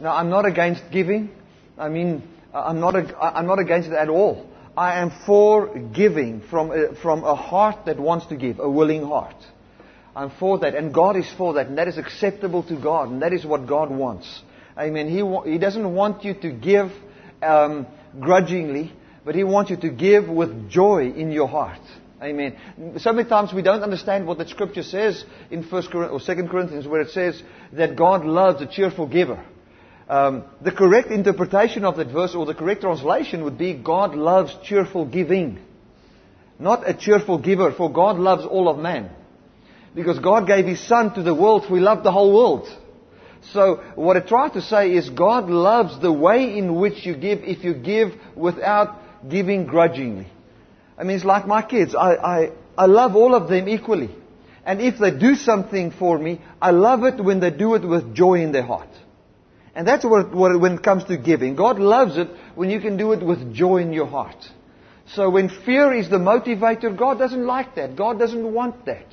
now, I'm not against giving. I mean, I'm not, I'm not against it at all. I am for giving from a, from a heart that wants to give, a willing heart. I'm for that, and God is for that, and that is acceptable to God, and that is what God wants. Amen. He, he doesn't want you to give um, grudgingly, but He wants you to give with joy in your heart. Amen. So many times we don't understand what the scripture says in First or Second Corinthians, where it says that God loves a cheerful giver. Um, the correct interpretation of that verse, or the correct translation, would be God loves cheerful giving, not a cheerful giver. For God loves all of man, because God gave His Son to the world, for He loved the whole world. So what I try to say is God loves the way in which you give if you give without giving grudgingly. I mean, it's like my kids. I, I, I love all of them equally. And if they do something for me, I love it when they do it with joy in their heart. And that's what, what, when it comes to giving. God loves it when you can do it with joy in your heart. So when fear is the motivator, God doesn't like that. God doesn't want that.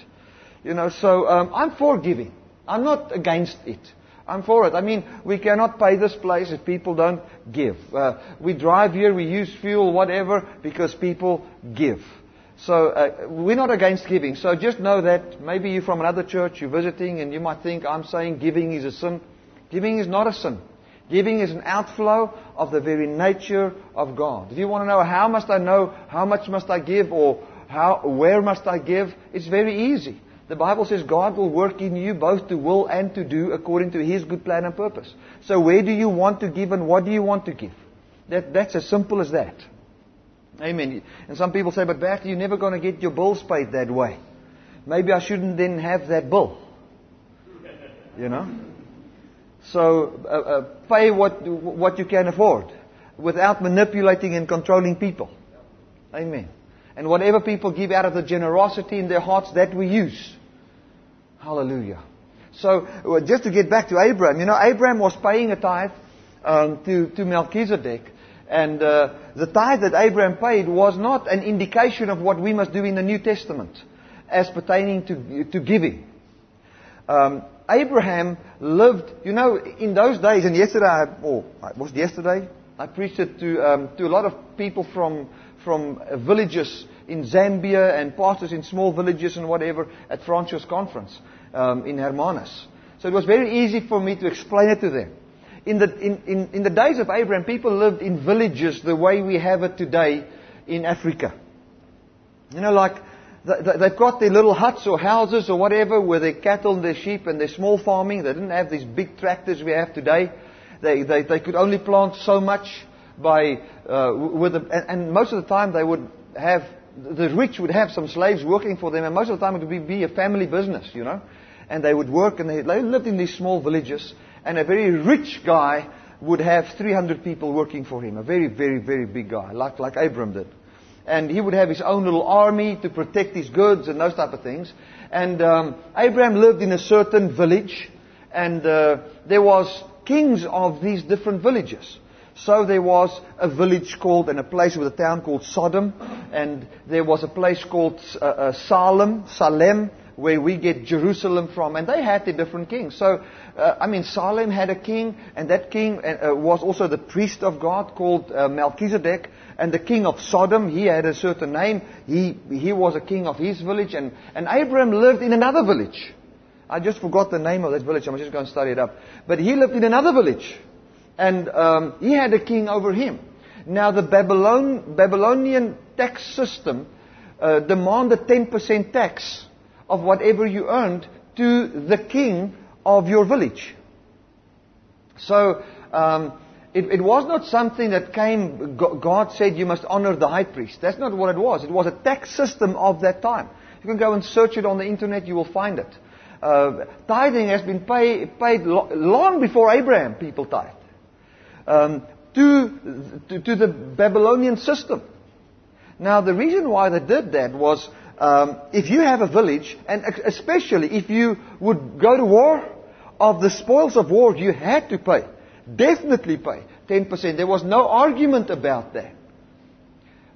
You know, so um, I'm for giving. I'm not against it. I'm for it. I mean, we cannot pay this place if people don't give. Uh, we drive here, we use fuel, whatever, because people give. So uh, we're not against giving. So just know that maybe you're from another church, you're visiting, and you might think I'm saying giving is a sin. Giving is not a sin. Giving is an outflow of the very nature of God. If you want to know how must I know, how much must I give, or how, where must I give, it's very easy. The Bible says God will work in you both to will and to do according to His good plan and purpose. So where do you want to give and what do you want to give? That, that's as simple as that. Amen. And some people say, but Bert, you're never going to get your bills paid that way. Maybe I shouldn't then have that bill. You know? So uh, uh, pay what, what you can afford without manipulating and controlling people. Amen. And whatever people give out of the generosity in their hearts, that we use. Hallelujah. So, just to get back to Abraham, you know, Abraham was paying a tithe um, to, to Melchizedek. And uh, the tithe that Abraham paid was not an indication of what we must do in the New Testament as pertaining to, to giving. Um, Abraham lived, you know, in those days, and yesterday, or was yesterday, I preached it to, um, to a lot of people from, from villages in Zambia and pastors in small villages and whatever at Franco's conference um, in Hermanus. So it was very easy for me to explain it to them. In the, in, in, in the days of Abraham, people lived in villages the way we have it today in Africa. You know, like they've got their little huts or houses or whatever with their cattle and their sheep and their small farming. They didn't have these big tractors we have today. They, they, they could only plant so much by, uh, with the, and, and most of the time they would have, the rich would have some slaves working for them, and most of the time it would be, be a family business, you know. And they would work, and they, they lived in these small villages, and a very rich guy would have 300 people working for him. A very, very, very big guy, like, like Abram did. And he would have his own little army to protect his goods and those type of things. And um, Abraham lived in a certain village, and uh, there was kings of these different villages. So there was a village called, and a place with a town called Sodom, and there was a place called uh, uh, Salem, Salem, where we get Jerusalem from, and they had their different kings. So, uh, I mean, Salem had a king, and that king uh, uh, was also the priest of God called uh, Melchizedek, and the king of Sodom, he had a certain name. He, he was a king of his village, and, and Abraham lived in another village. I just forgot the name of that village. I'm just going to study it up. But he lived in another village. And um, he had a king over him. Now, the Babylon, Babylonian tax system uh, demanded 10% tax of whatever you earned to the king of your village. So, um, it, it, was not something that came, God said you must honor the high priest. That's not what it was. It was a tax system of that time. You can go and search it on the internet, you will find it. Uh, tithing has been pay, paid lo- long before Abraham, people tithed um, to, to, to, the Babylonian system. Now, the reason why they did that was um, if you have a village, and especially if you would go to war, of the spoils of war, you had to pay. Definitely pay 10%. There was no argument about that.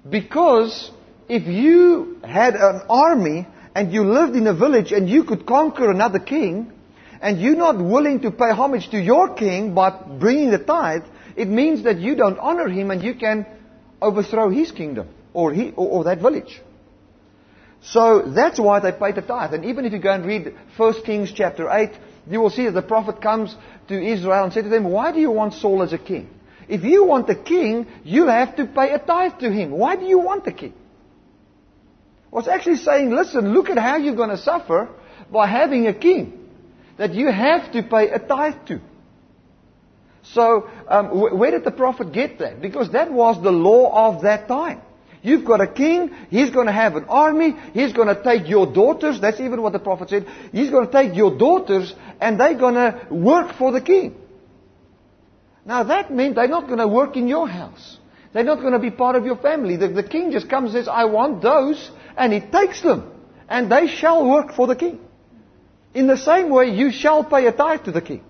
Because if you had an army and you lived in a village and you could conquer another king, and you're not willing to pay homage to your king by bringing the tithe, it means that you don't honor him and you can overthrow his kingdom or, he, or, or that village. So that's why they paid the tithe. And even if you go and read 1 Kings chapter 8, you will see that the prophet comes to Israel and said to them, Why do you want Saul as a king? If you want a king, you'll have to pay a tithe to him. Why do you want a king? Was actually saying, listen, look at how you're going to suffer by having a king that you have to pay a tithe to. So, um, where did the prophet get that? Because that was the law of that time. You've got a king, he's going to have an army, he's going to take your daughters, that's even what the prophet said, he's going to take your daughters and they're going to work for the king. Now that meant they're not going to work in your house. They're not going to be part of your family. The, the king just comes and says, I want those, and he takes them, and they shall work for the king. In the same way, you shall pay a tithe to the king.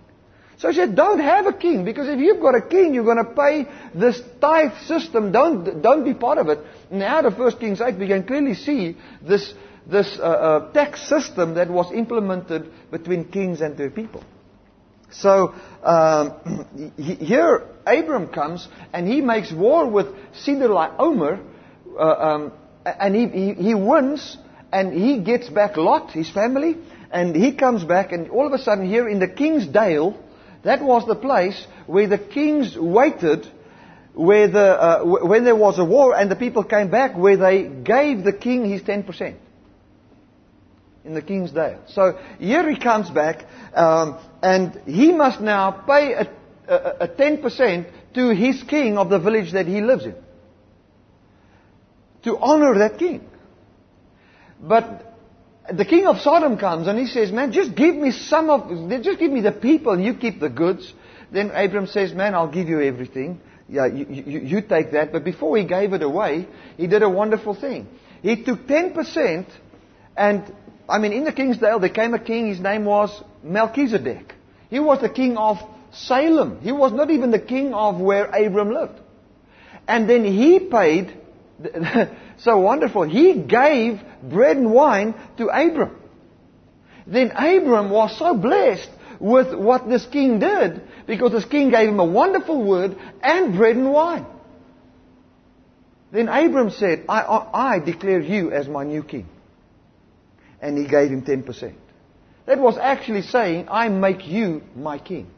So he said, don't have a king, because if you've got a king, you're going to pay this tithe system. Don't, don't be part of it. Now, the first Kings 8, we can clearly see this, this uh, uh, tax system that was implemented between kings and their people. So, um, here Abram comes and he makes war with Chedorlaomer, uh, um, and he, he, he wins, and he gets back Lot, his family, and he comes back, and all of a sudden here in the King's Dale, that was the place where the kings waited, where the, uh, when there was a war and the people came back, where they gave the king his 10%. In the king's day. So here he comes back, um, and he must now pay a, a, a 10% to his king of the village that he lives in. To honor that king. But the king of Sodom comes and he says, man, just give me some of, just give me the people and you keep the goods. Then Abram says, man, I'll give you everything. Yeah, you, you, you take that. But before he gave it away, he did a wonderful thing. He took 10% and, I mean, in the king's dale, there came a king, his name was Melchizedek. He was the king of Salem. He was not even the king of where Abram lived. And then he paid so wonderful. He gave bread and wine to Abram. Then Abram was so blessed with what this king did because this king gave him a wonderful word and bread and wine. Then Abram said, I, I, I declare you as my new king. And he gave him 10%. That was actually saying, I make you my king.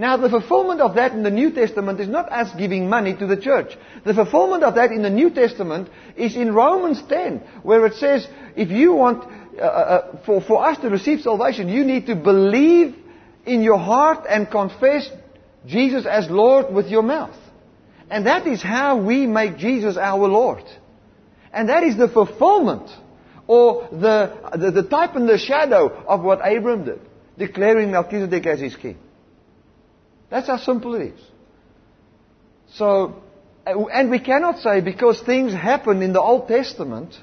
Now, the fulfillment of that in the New Testament is not us giving money to the church. The fulfillment of that in the New Testament is in Romans 10, where it says, if you want, uh, uh, uh, for, for us to receive salvation, you need to believe in your heart and confess Jesus as Lord with your mouth. And that is how we make Jesus our Lord. And that is the fulfillment, or the, the, the type and the shadow of what Abram did, declaring Melchizedek as his king. That's how simple it is. So, and we cannot say because things happened in the Old Testament,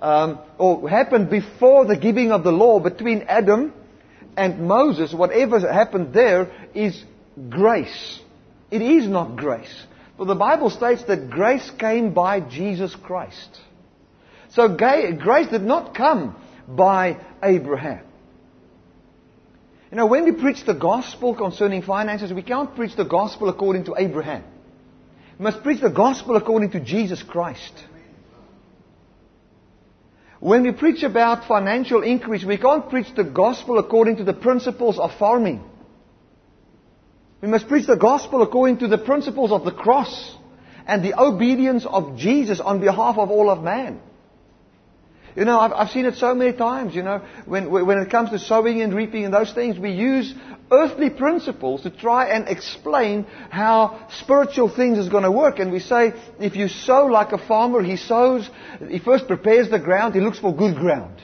um, or happened before the giving of the law between Adam and Moses, whatever happened there is grace. It is not grace. For the Bible states that grace came by Jesus Christ. So grace did not come by Abraham. You know, when we preach the gospel concerning finances, we can't preach the gospel according to Abraham. We must preach the gospel according to Jesus Christ. When we preach about financial increase, we can't preach the gospel according to the principles of farming. We must preach the gospel according to the principles of the cross and the obedience of Jesus on behalf of all of man. You know, I've, I've seen it so many times, you know, when, when it comes to sowing and reaping and those things, we use earthly principles to try and explain how spiritual things is going to work. And we say, if you sow like a farmer, he sows, he first prepares the ground, he looks for good ground.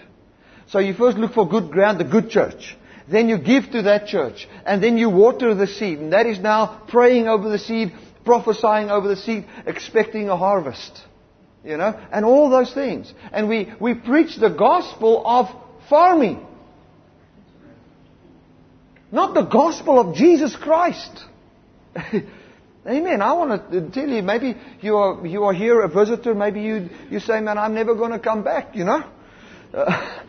So you first look for good ground, the good church. Then you give to that church. And then you water the seed. And that is now praying over the seed, prophesying over the seed, expecting a harvest. You know, and all those things. And we, we preach the gospel of farming. Not the gospel of Jesus Christ. Amen. I want to tell you, maybe you are, you are here a visitor, maybe you, you say, man, I'm never going to come back, you know. Uh,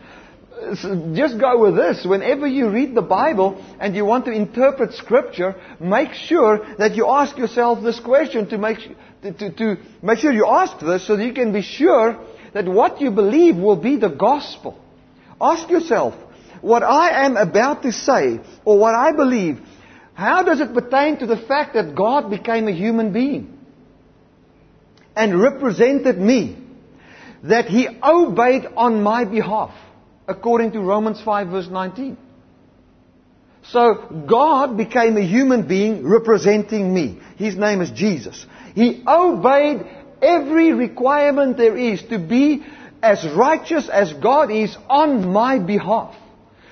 just go with this. Whenever you read the Bible and you want to interpret Scripture, make sure that you ask yourself this question to make, to, to, make sure you ask this so that you can be sure that what you believe will be the gospel. Ask yourself, what I am about to say or what I believe, how does it pertain to the fact that God became a human being and represented me? That He obeyed on my behalf, according to Romans 5 verse 19. So God became a human being representing me. His name is Jesus. He obeyed every requirement there is to be as righteous as God is on my behalf.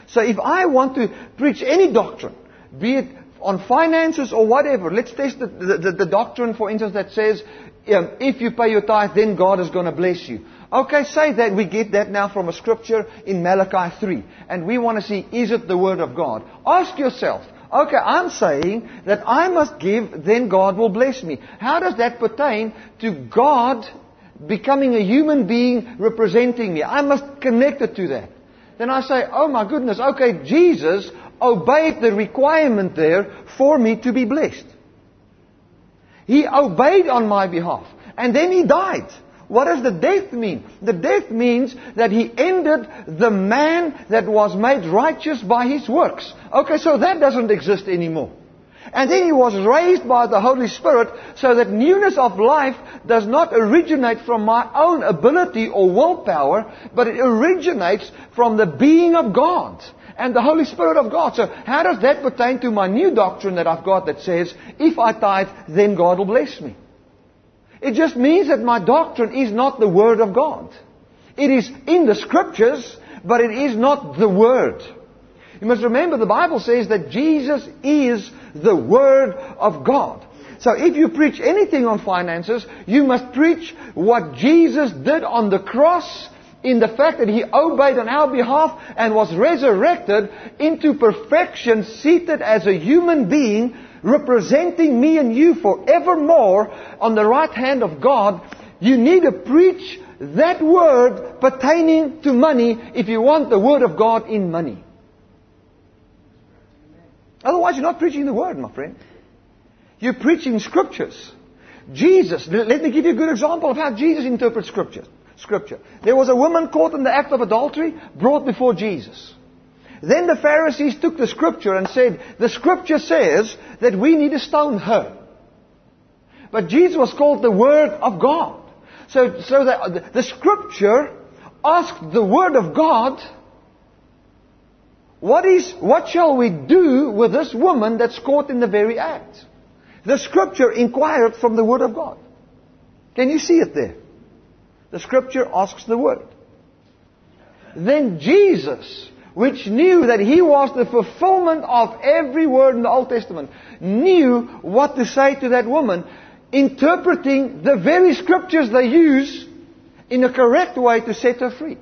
So if I want to preach any doctrine, be it on finances or whatever, let's test the, the, the doctrine, for instance, that says, um, if you pay your tithe, then God is going to bless you. Okay, say that. We get that now from a scripture in Malachi 3. And we want to see, is it the Word of God? Ask yourself, okay, I'm saying that I must give, then God will bless me. How does that pertain to God becoming a human being representing me? I must connect it to that. Then I say, oh my goodness, okay, Jesus obeyed the requirement there for me to be blessed. He obeyed on my behalf. And then he died. What does the death mean? The death means that he ended the man that was made righteous by his works. Okay, so that doesn't exist anymore. And then he was raised by the Holy Spirit so that newness of life does not originate from my own ability or willpower, but it originates from the being of God and the Holy Spirit of God. So how does that pertain to my new doctrine that I've got that says, if I tithe, then God will bless me? It just means that my doctrine is not the Word of God. It is in the Scriptures, but it is not the Word. You must remember the Bible says that Jesus is the Word of God. So if you preach anything on finances, you must preach what Jesus did on the cross in the fact that He obeyed on our behalf and was resurrected into perfection, seated as a human being, representing me and you forevermore on the right hand of God. You need to preach that word pertaining to money if you want the word of God in money. Otherwise, you're not preaching the word, my friend. You're preaching scriptures. Jesus, let me give you a good example of how Jesus interprets scripture. Scripture. There was a woman caught in the act of adultery, brought before Jesus. Then the Pharisees took the scripture and said, the scripture says that we need to stone her. But Jesus was called the Word of God. So, so the, the scripture asked the Word of God what is, what shall we do with this woman that's caught in the very act? The scripture inquired from the Word of God. Can you see it there? The scripture asks the Word. Then Jesus, which knew that He was the fulfillment of every word in the Old Testament, knew what to say to that woman, interpreting the very scriptures they use in a correct way to set her free.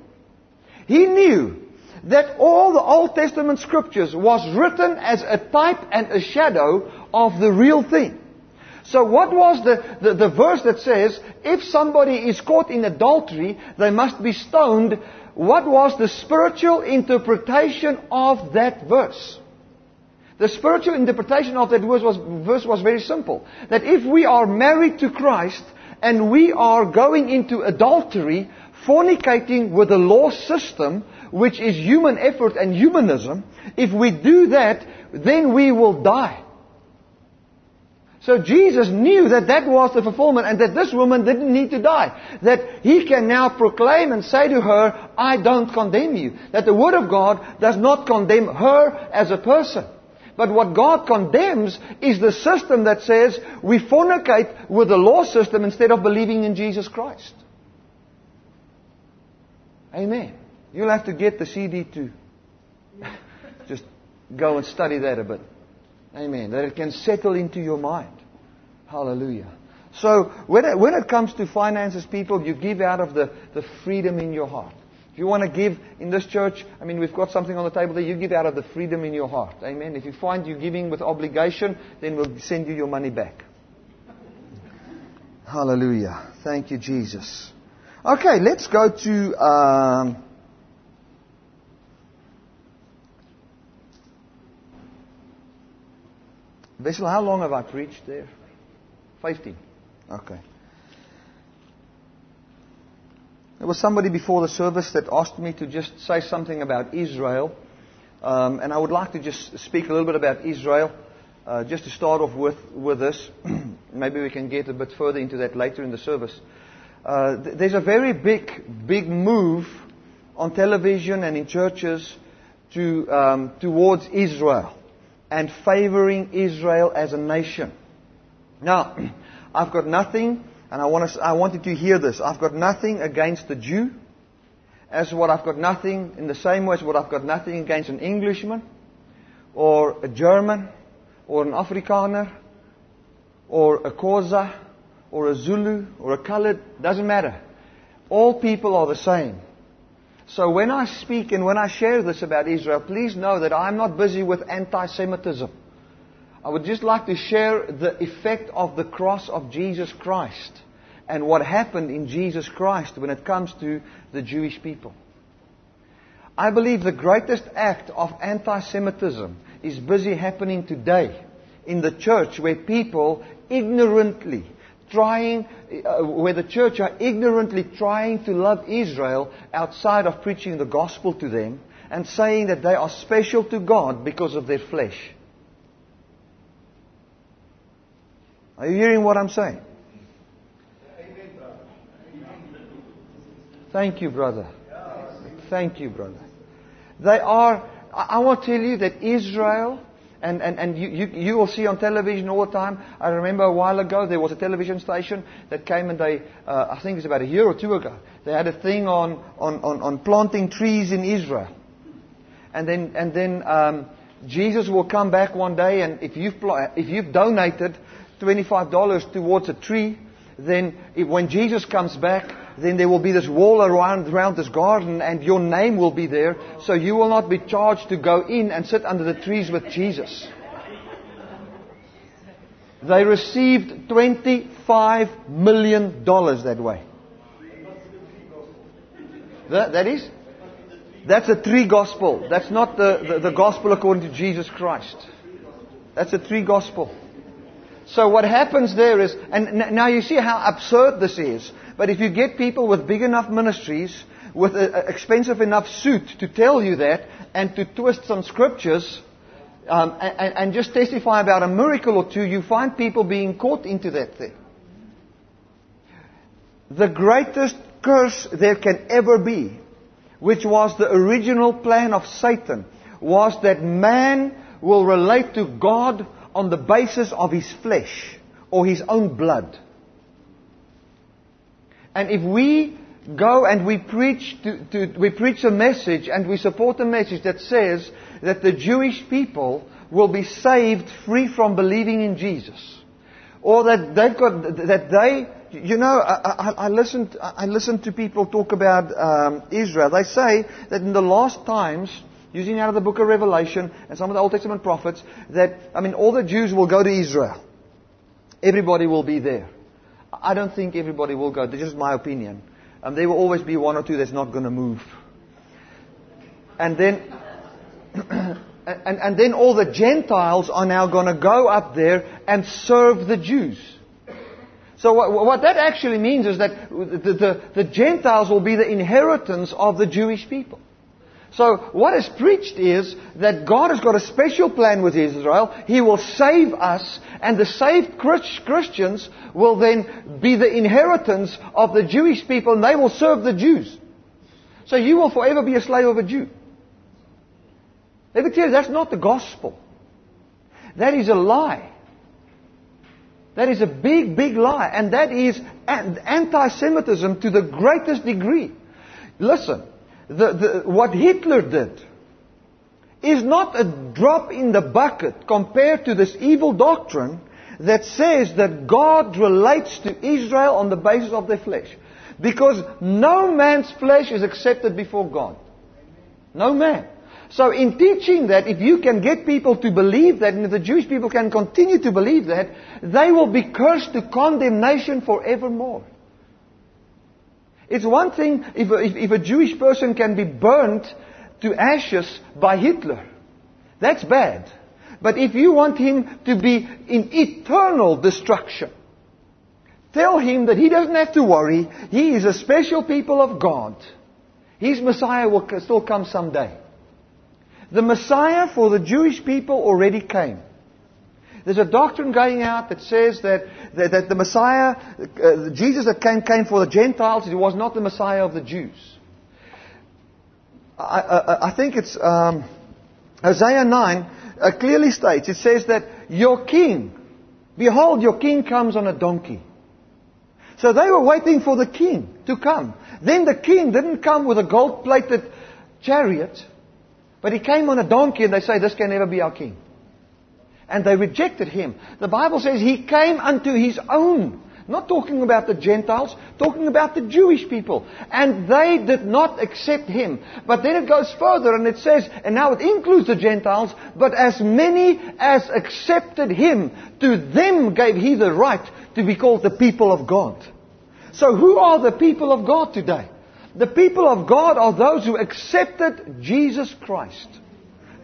He knew that all the Old Testament scriptures was written as a type and a shadow of the real thing. So what was the, the, the, verse that says, if somebody is caught in adultery, they must be stoned? What was the spiritual interpretation of that verse? The spiritual interpretation of that verse was, verse was very simple. That if we are married to Christ and we are going into adultery, fornicating with the law system, which is human effort and humanism, if we do that, then we will die. So Jesus knew that that was the fulfillment and that this woman didn't need to die. That he can now proclaim and say to her, I don't condemn you. That the Word of God does not condemn her as a person. But what God condemns is the system that says we fornicate with the law system instead of believing in Jesus Christ. Amen. You'll have to get the CD to just go and study that a bit. Amen. That it can settle into your mind. Hallelujah. So when it, when it comes to finances, people, you give out of the, the freedom in your heart. If you want to give in this church, I mean, we've got something on the table there, you give out of the freedom in your heart. Amen. If you find you're giving with obligation, then we'll send you your money back. Hallelujah. Thank you, Jesus. Okay, let's go to um, Wessel, how long have I preached there? 15. Okay. There was somebody before the service that asked me to just say something about Israel. Um, and I would like to just speak a little bit about Israel, uh, just to start off with, with this. Maybe we can get a bit further into that later in the service. Uh, th- there's a very big, big move on television and in churches to, um, towards Israel and favoring Israel as a nation. Now, I've got nothing, and I want, to, I want you to hear this. I've got nothing against the Jew, as what I've got nothing, in the same way as what I've got nothing against an Englishman, or a German, or an Afrikaner, or a Xhosa, or a Zulu, or a colored, doesn't matter. All people are the same. So when I speak and when I share this about Israel, please know that I'm not busy with anti-Semitism. I would just like to share the effect of the cross of Jesus Christ and what happened in Jesus Christ when it comes to the Jewish people. I believe the greatest act of anti-Semitism is busy happening today in the church where people ignorantly trying, uh, where the church are ignorantly trying to love Israel outside of preaching the gospel to them and saying that they are special to God because of their flesh. Are you hearing what I'm saying? Thank you, brother. Thank you, brother. They are, I want to tell you that Israel and, and, and you, you, you, will see on television all the time. I remember a while ago there was a television station that came and they, uh, I think it was about a year or two ago, they had a thing on, on, on, on planting trees in Israel. And then, and then um, Jesus will come back one day and if you've, if you've donated $25 towards a tree, then when Jesus comes back, then there will be this wall around, around this garden and your name will be there. So you will not be charged to go in and sit under the trees with Jesus. They received $25 million that way. That, that is? That's a tree gospel. That's not the, the, the gospel according to Jesus Christ. That's a tree gospel. So what happens there is, and now you see how absurd this is. But if you get people with big enough ministries, with an expensive enough suit to tell you that, and to twist some scriptures, um, and, and just testify about a miracle or two, you find people being caught into that thing. The greatest curse there can ever be, which was the original plan of Satan, was that man will relate to God on the basis of his flesh or his own blood. And if we go and we preach to, to, we preach a message and we support a message that says that the Jewish people will be saved free from believing in Jesus, or that they've got that they you know, I, I, I, listened, I listened to people talk about um, Israel. They say that in the last times, using out of the book of Revelation and some of the Old Testament prophets, that, I mean, all the Jews will go to Israel. Everybody will be there. I don't think everybody will go. This is my opinion. Um, there will always be one or two that's not going to move. And then, and, and then all the Gentiles are now going to go up there and serve the Jews. So what, what that actually means is that the, the, the Gentiles will be the inheritance of the Jewish people. So what is preached is that God has got a special plan with Israel. He will save us, and the saved Christians will then be the inheritance of the Jewish people, and they will serve the Jews. So you will forever be a slave of a Jew. Let me tell you, that's not the gospel. That is a lie. That is a big, big lie. And that is anti-Semitism to the greatest degree. Listen, the, the, what Hitler did is not a drop in the bucket compared to this evil doctrine that says that God relates to Israel on the basis of their flesh. Because no man's flesh is accepted before God. No man. So in teaching that, if you can get people to believe that, and if the Jewish people can continue to believe that, they will be cursed to condemnation forevermore. It's one thing if a, if, if a Jewish person can be burnt to ashes by Hitler. That's bad. But if you want him to be in eternal destruction, tell him that he doesn't have to worry. He is a special people of God. His Messiah will still come someday. The Messiah for the Jewish people already came. There's a doctrine going out that says that, that, that the Messiah, uh, Jesus that came, came for the Gentiles, he was not the Messiah of the Jews. I, I, I think it's um, Hosea 9 uh, clearly states, it says that your king, behold, your king comes on a donkey. So they were waiting for the king to come. Then the king didn't come with a gold plated chariot. But he came on a donkey and they say, this can never be our king. And they rejected him. The Bible says he came unto his own. Not talking about the Gentiles, talking about the Jewish people. And they did not accept him. But then it goes further and it says, and now it includes the Gentiles, but as many as accepted him, to them gave he the right to be called the people of God. So who are the people of God today? The people of God are those who accepted Jesus Christ.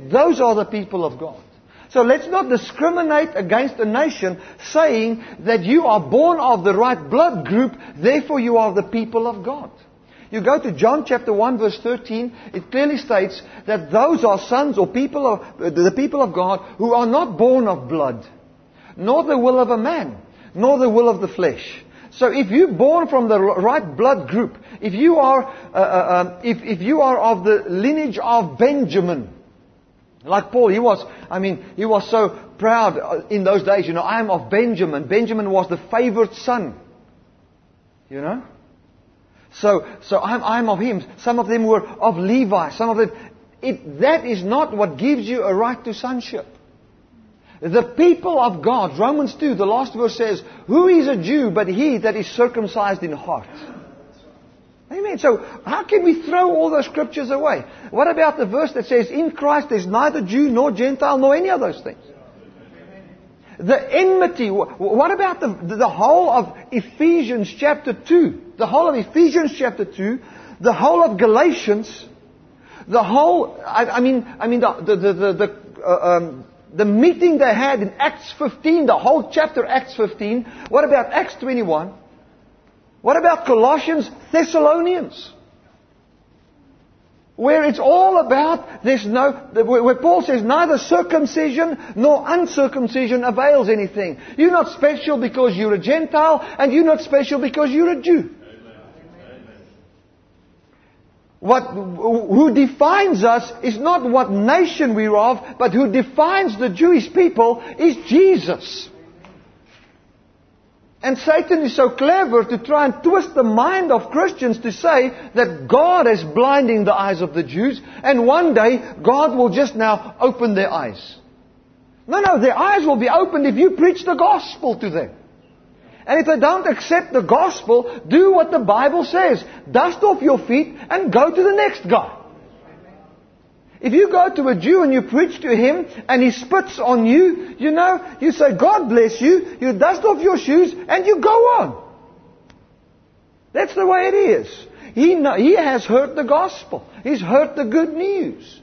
Those are the people of God. So let's not discriminate against a nation saying that you are born of the right blood group, therefore you are the people of God. You go to John chapter 1 verse 13, it clearly states that those are sons or people of, the people of God who are not born of blood, nor the will of a man, nor the will of the flesh, so if you're born from the right blood group, if you are, uh, uh, um, if, if you are of the lineage of Benjamin, like Paul, he was, I mean, he was so proud uh, in those days, you know, I am of Benjamin. Benjamin was the favored son. You know? So, so I'm, I'm of him. Some of them were of Levi. Some of them, it, that is not what gives you a right to sonship. The people of God, Romans 2, the last verse says, Who is a Jew but he that is circumcised in heart? Amen. So, how can we throw all those scriptures away? What about the verse that says, In Christ there's neither Jew nor Gentile nor any of those things? The enmity. What about the, the whole of Ephesians chapter 2? The whole of Ephesians chapter 2, the whole of Galatians, the whole, I, I mean, I mean the, the, the, the uh, um, the meeting they had in Acts 15, the whole chapter Acts 15. What about Acts 21? What about Colossians, Thessalonians? Where it's all about, this no, where Paul says neither circumcision nor uncircumcision avails anything. You're not special because you're a Gentile, and you're not special because you're a Jew. What, who defines us is not what nation we're of, but who defines the Jewish people is Jesus. And Satan is so clever to try and twist the mind of Christians to say that God is blinding the eyes of the Jews and one day God will just now open their eyes. No, no, their eyes will be opened if you preach the gospel to them. And if they don't accept the gospel, do what the Bible says. Dust off your feet and go to the next guy. If you go to a Jew and you preach to him and he spits on you, you know, you say, God bless you, you dust off your shoes and you go on. That's the way it is. He, he has heard the gospel. He's heard the good news.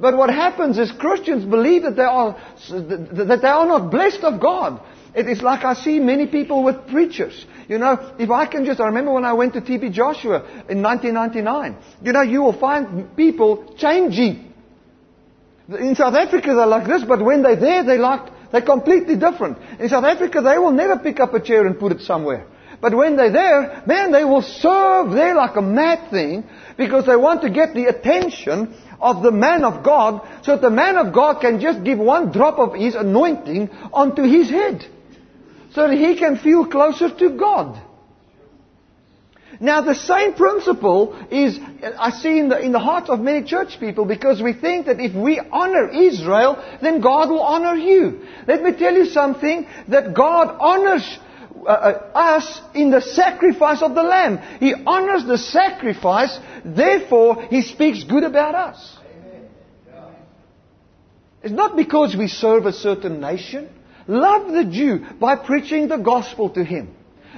But what happens is Christians believe that they are, that they are not blessed of God. It is like I see many people with preachers. You know, if I can just, I remember when I went to TB Joshua in 1999. You know, you will find people changing. In South Africa they're like this, but when they're there, they're like, they're completely different. In South Africa they will never pick up a chair and put it somewhere. But when they're there, man, they will serve there like a mad thing because they want to get the attention of the man of God so that the man of God can just give one drop of his anointing onto his head so that he can feel closer to God. Now the same principle is, I see in the, in the hearts of many church people because we think that if we honor Israel, then God will honor you. Let me tell you something, that God honors uh, uh, us in the sacrifice of the Lamb. He honors the sacrifice, therefore He speaks good about us. It's not because we serve a certain nation. Love the Jew by preaching the gospel to him.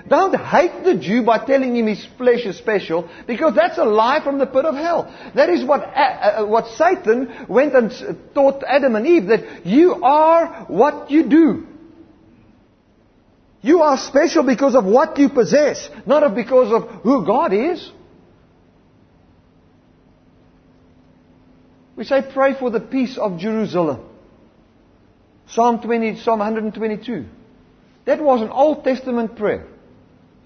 Don't hate the Jew by telling him his flesh is special, because that's a lie from the pit of hell. That is what, uh, uh, what Satan went and taught Adam and Eve, that you are what you do. You are special because of what you possess, not because of who God is. We say pray for the peace of Jerusalem. Psalm 20, Psalm 122. That was an Old Testament prayer.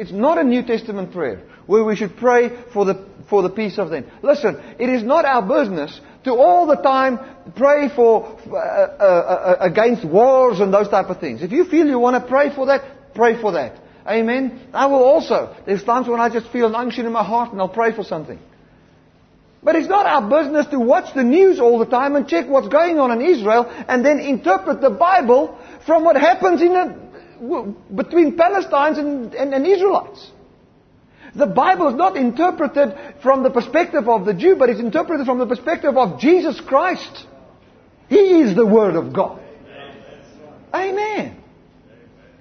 It's not a New Testament prayer where we should pray for the, for the peace of them. Listen, it is not our business to all the time pray for, uh, uh, uh, against wars and those type of things. If you feel you want to pray for that, pray for that. Amen. I will also. There's times when I just feel an unction in my heart and I'll pray for something. But it's not our business to watch the news all the time and check what's going on in Israel and then interpret the Bible from what happens in a, between Palestinians and, and, and Israelites. The Bible is not interpreted from the perspective of the Jew, but it's interpreted from the perspective of Jesus Christ. He is the Word of God. Amen.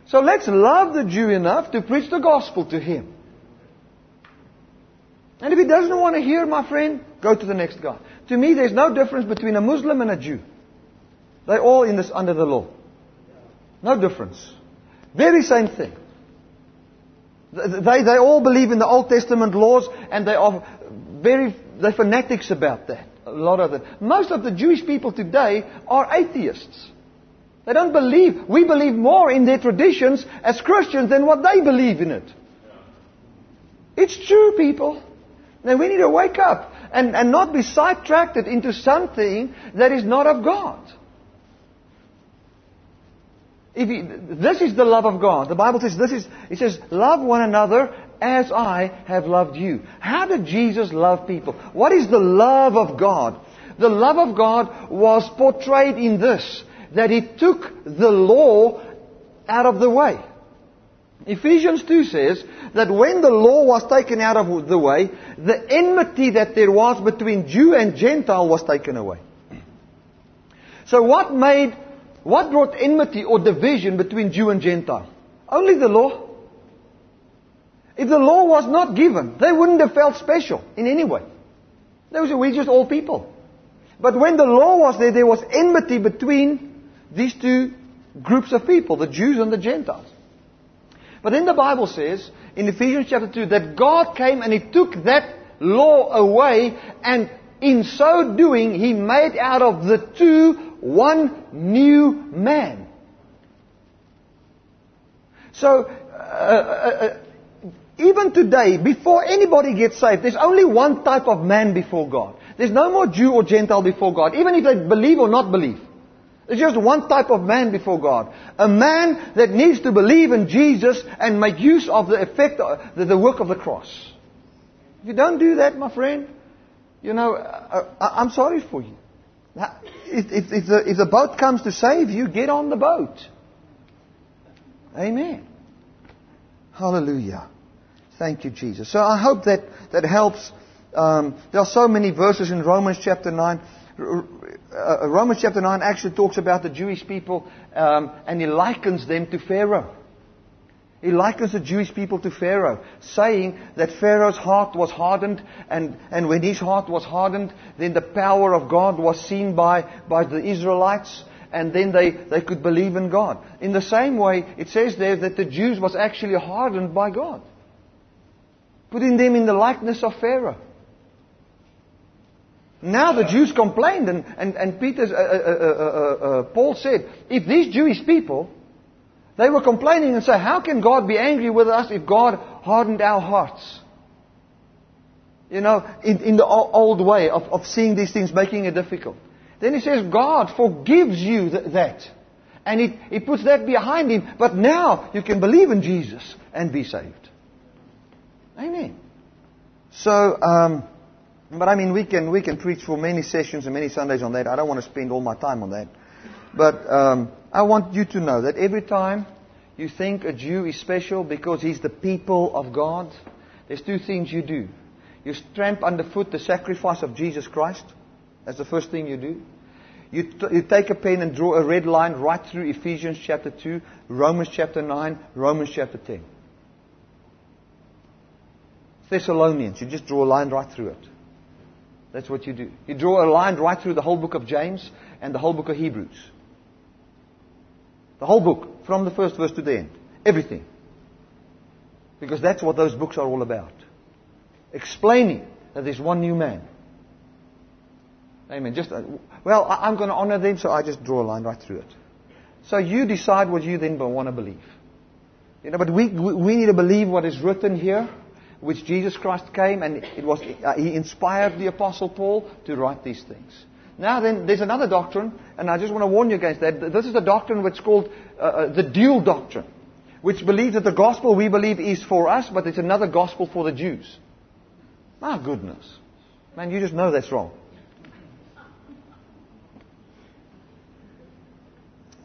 So let's love the Jew enough to preach the gospel to him. And if he doesn't want to hear, my friend, go to the next guy. To me, there's no difference between a Muslim and a Jew. They're all in this under the law. No difference. Very same thing. They, they all believe in the Old Testament laws and they are very, they're fanatics about that. A lot of them. Most of the Jewish people today are atheists. They don't believe, we believe more in their traditions as Christians than what they believe in it. It's true, people. Then we need to wake up and, and not be sidetracked into something that is not of God. You, this is the love of God. The Bible says this is, it says, love one another as I have loved you. How did Jesus love people? What is the love of God? The love of God was portrayed in this, that He took the law out of the way. Ephesians 2 says that when the law was taken out of the way, the enmity that there was between Jew and Gentile was taken away. So what made, what brought enmity or division between Jew and Gentile? Only the law. If the law was not given, they wouldn't have felt special in any way. They were we just all people. But when the law was there, there was enmity between these two groups of people, the Jews and the Gentiles. But then the Bible says in Ephesians chapter 2 that God came and He took that law away and in so doing He made out of the two one new man. So, uh, uh, uh, even today, before anybody gets saved, there's only one type of man before God. There's no more Jew or Gentile before God, even if they believe or not believe. There's just one type of man before God. A man that needs to believe in Jesus and make use of the effect, the, the work of the cross. If you don't do that, my friend, you know, uh, uh, I, am sorry for you. If, if, if, the, if the boat comes to save you, get on the boat. Amen. Hallelujah. Thank you, Jesus. So I hope that, that helps. Um, there are so many verses in Romans chapter 9 uh, Romans chapter 9 actually talks about the Jewish people um, and he likens them to Pharaoh. He likens the Jewish people to Pharaoh, saying that Pharaoh's heart was hardened, and, and when his heart was hardened, then the power of God was seen by, by the Israelites, and then they, they could believe in God. In the same way, it says there that the Jews was actually hardened by God, putting them in the likeness of Pharaoh. Now the Jews complained, and, and, and Peter, uh, uh, uh, Paul said, if these Jewish people, they were complaining and say, how can God be angry with us if God hardened our hearts? You know, in, in the old way of, of seeing these things, making it difficult. Then he says, God forgives you th- that. And he, he puts that behind him. But now you can believe in Jesus and be saved. Amen. So, um, but I mean, we can, we can preach for many sessions and many Sundays on that. I don't want to spend all my time on that. But um, I want you to know that every time you think a Jew is special because he's the people of God, there's two things you do. You tramp underfoot the sacrifice of Jesus Christ. That's the first thing you do. You, t- you take a pen and draw a red line right through Ephesians chapter 2, Romans chapter 9, Romans chapter 10. Thessalonians. You just draw a line right through it. That's what you do. You draw a line right through the whole book of James and the whole book of Hebrews. The whole book, from the first verse to the end. Everything. Because that's what those books are all about. Explaining that there's one new man. Amen. Just, uh, well, I'm going to honor them, so I just draw a line right through it. So you decide what you then want to believe. You know, but we, we need to believe what is written here, which Jesus Christ came and it was, uh, he inspired the apostle Paul to write these things. Now then, there's another doctrine, and I just want to warn you against that. This is a doctrine which is called uh, uh, the dual doctrine, which believes that the gospel we believe is for us, but it's another gospel for the Jews. My goodness. Man, you just know that's wrong.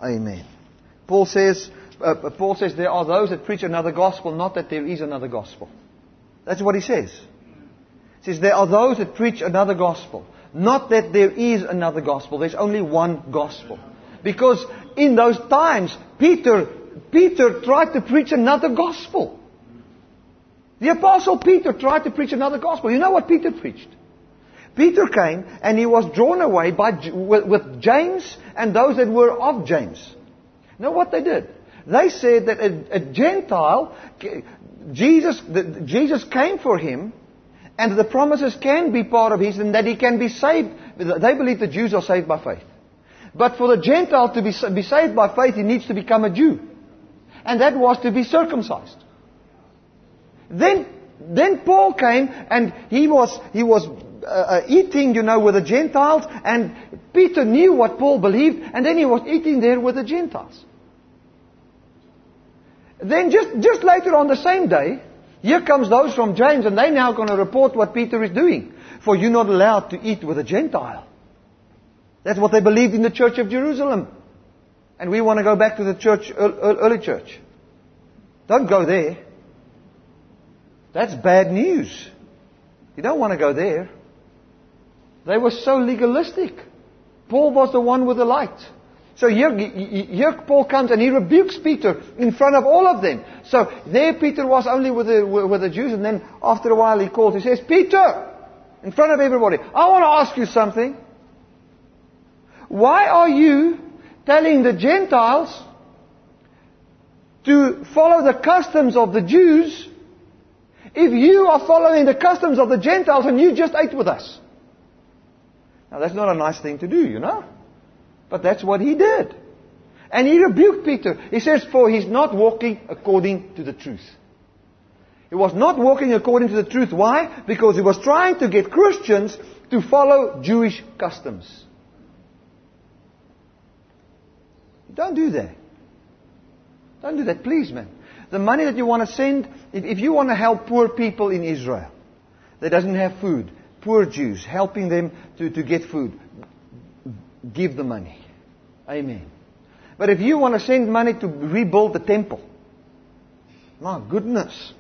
Amen. Paul says, uh, uh, Paul says there are those that preach another gospel, not that there is another gospel. That's what he says. He says there are those that preach another gospel, not that there is another gospel. There's only one gospel. Because in those times, Peter, Peter tried to preach another gospel. The apostle Peter tried to preach another gospel. You know what Peter preached? Peter came and he was drawn away by, with, James and those that were of James. Know what they did? They said that a, a Gentile, Jesus, Jesus came for him, and the promises can be part of his, and that he can be saved. They believe the Jews are saved by faith. But for the Gentile to be, be saved by faith, he needs to become a Jew. And that was to be circumcised. Then, then Paul came and he was, he was uh, uh, eating, you know, with the Gentiles, and Peter knew what Paul believed, and then he was eating there with the Gentiles. Then just, just later on the same day, here comes those from James, and they're now going to report what Peter is doing. For you're not allowed to eat with a Gentile. That's what they believed in the church of Jerusalem. And we want to go back to the church, early church. Don't go there. That's bad news. You don't want to go there. They were so legalistic. Paul was the one with the light. So here, here Paul comes and he rebukes Peter in front of all of them. So there Peter was only with the, with the Jews and then after a while he calls, he says, Peter! In front of everybody, I want to ask you something. Why are you telling the Gentiles to follow the customs of the Jews if you are following the customs of the Gentiles and you just ate with us? Now that's not a nice thing to do, you know. But that's what he did. And he rebuked Peter. He says, for he's not walking according to the truth. He was not walking according to the truth. Why? Because he was trying to get Christians to follow Jewish customs. Don't do that. Don't do that, please, man. The money that you want to send, if, if you want to help poor people in Israel that doesn't have food, poor Jews, helping them to, to get food. Give the money. Amen. But if you want to send money to rebuild the temple, my goodness.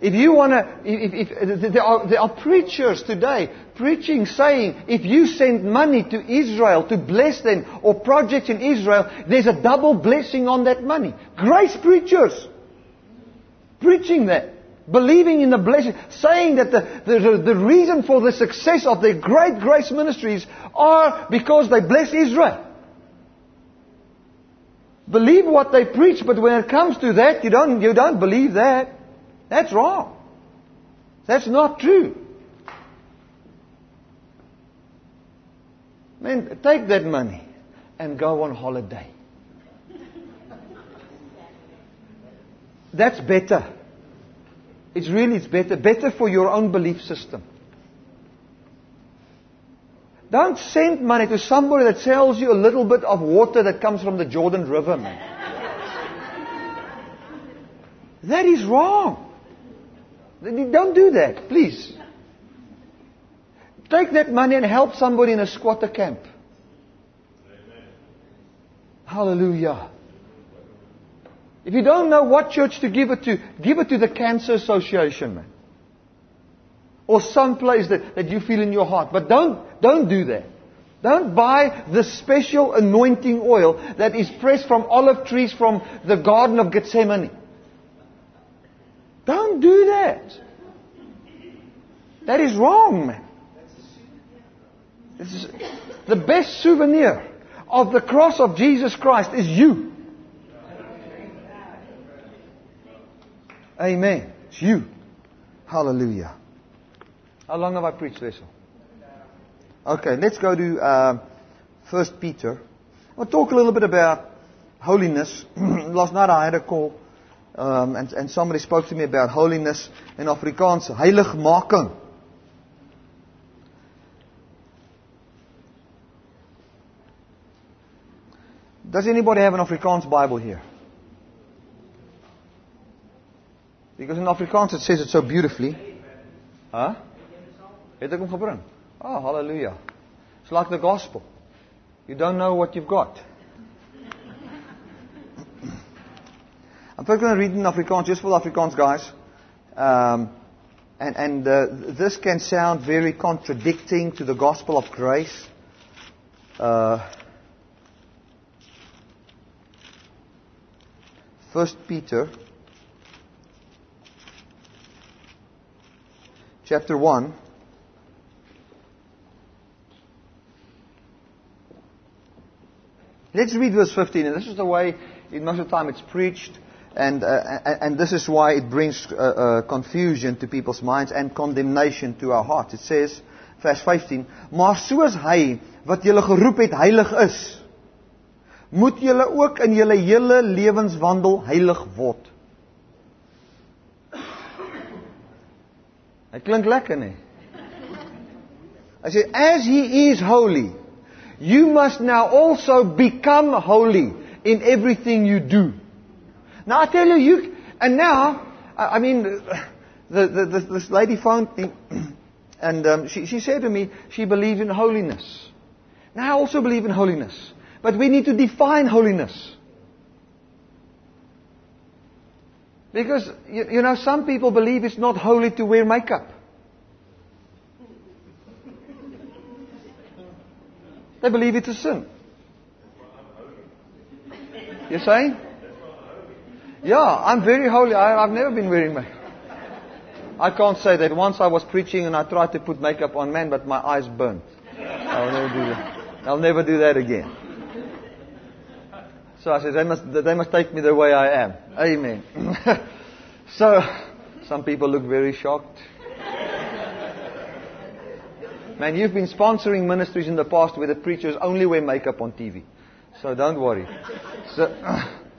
If you want to, if, if, there, are, there are preachers today preaching saying, if you send money to Israel to bless them or projects in Israel, there's a double blessing on that money. Grace preachers preaching that believing in the blessing, saying that the, the, the reason for the success of their great grace ministries are because they bless Israel. Believe what they preach, but when it comes to that, you don't, you don't believe that. That's wrong. That's not true. Man, take that money and go on holiday. That's better. It's really it's better, better for your own belief system. Don't send money to somebody that sells you a little bit of water that comes from the Jordan River, man. that is wrong. Don't do that, please. Take that money and help somebody in a squatter camp. Amen. Hallelujah. If you don't know what church to give it to, give it to the Cancer Association, man. Or some place that, that you feel in your heart. But don't, don't do that. Don't buy the special anointing oil that is pressed from olive trees from the Garden of Gethsemane. Don't do that. That is wrong, man. Is the best souvenir of the cross of Jesus Christ is you. Amen. It's you. Hallelujah. How long have I preached, Wessel? Okay, let's go to uh, First Peter. I'll talk a little bit about holiness. Last night I had a call, um, and, and somebody spoke to me about holiness in Afrikaans, heiligmaking. Does anybody have an Afrikaans Bible here? Because in Afrikaans it says it so beautifully. Huh? Het? Oh, hallelujah. It's like the gospel. You don't know what you've got. I'm going to read in Afrikaans, just for the Afrikaans guys. Um, and and uh, this can sound very contradicting to the gospel of grace. Uh, First Peter chapter 1 Let's read verse 15 and this is the way in most of the time it's preached and, uh, and this is why it brings uh, uh, confusion to people's minds and condemnation to our hearts. It says, verse 15, Maar soos hy wat julle geroep het heilig is, moet julle ook in julle hele lewenswandel heilig word. Dit klink lekker, nee. As jy as he is holy, you must now also become holy in everything you do. Now I tell you, you and now, I mean, the, the, the, this lady phoned me, and um, she, she said to me, she believes in holiness. Now I also believe in holiness. But we need to define holiness. Because, you, you know, some people believe it's not holy to wear makeup. They believe it's a sin. You saying? Yeah, I'm very holy. I, have never been wearing makeup. I can't say that. Once I was preaching and I tried to put makeup on man, but my eyes burnt. I'll never do that. I'll never do that again. So I said, they must, they must take me the way I am. Amen. so, some people look very shocked. Man, you've been sponsoring ministries in the past where the preachers only wear makeup on TV. So don't worry. So,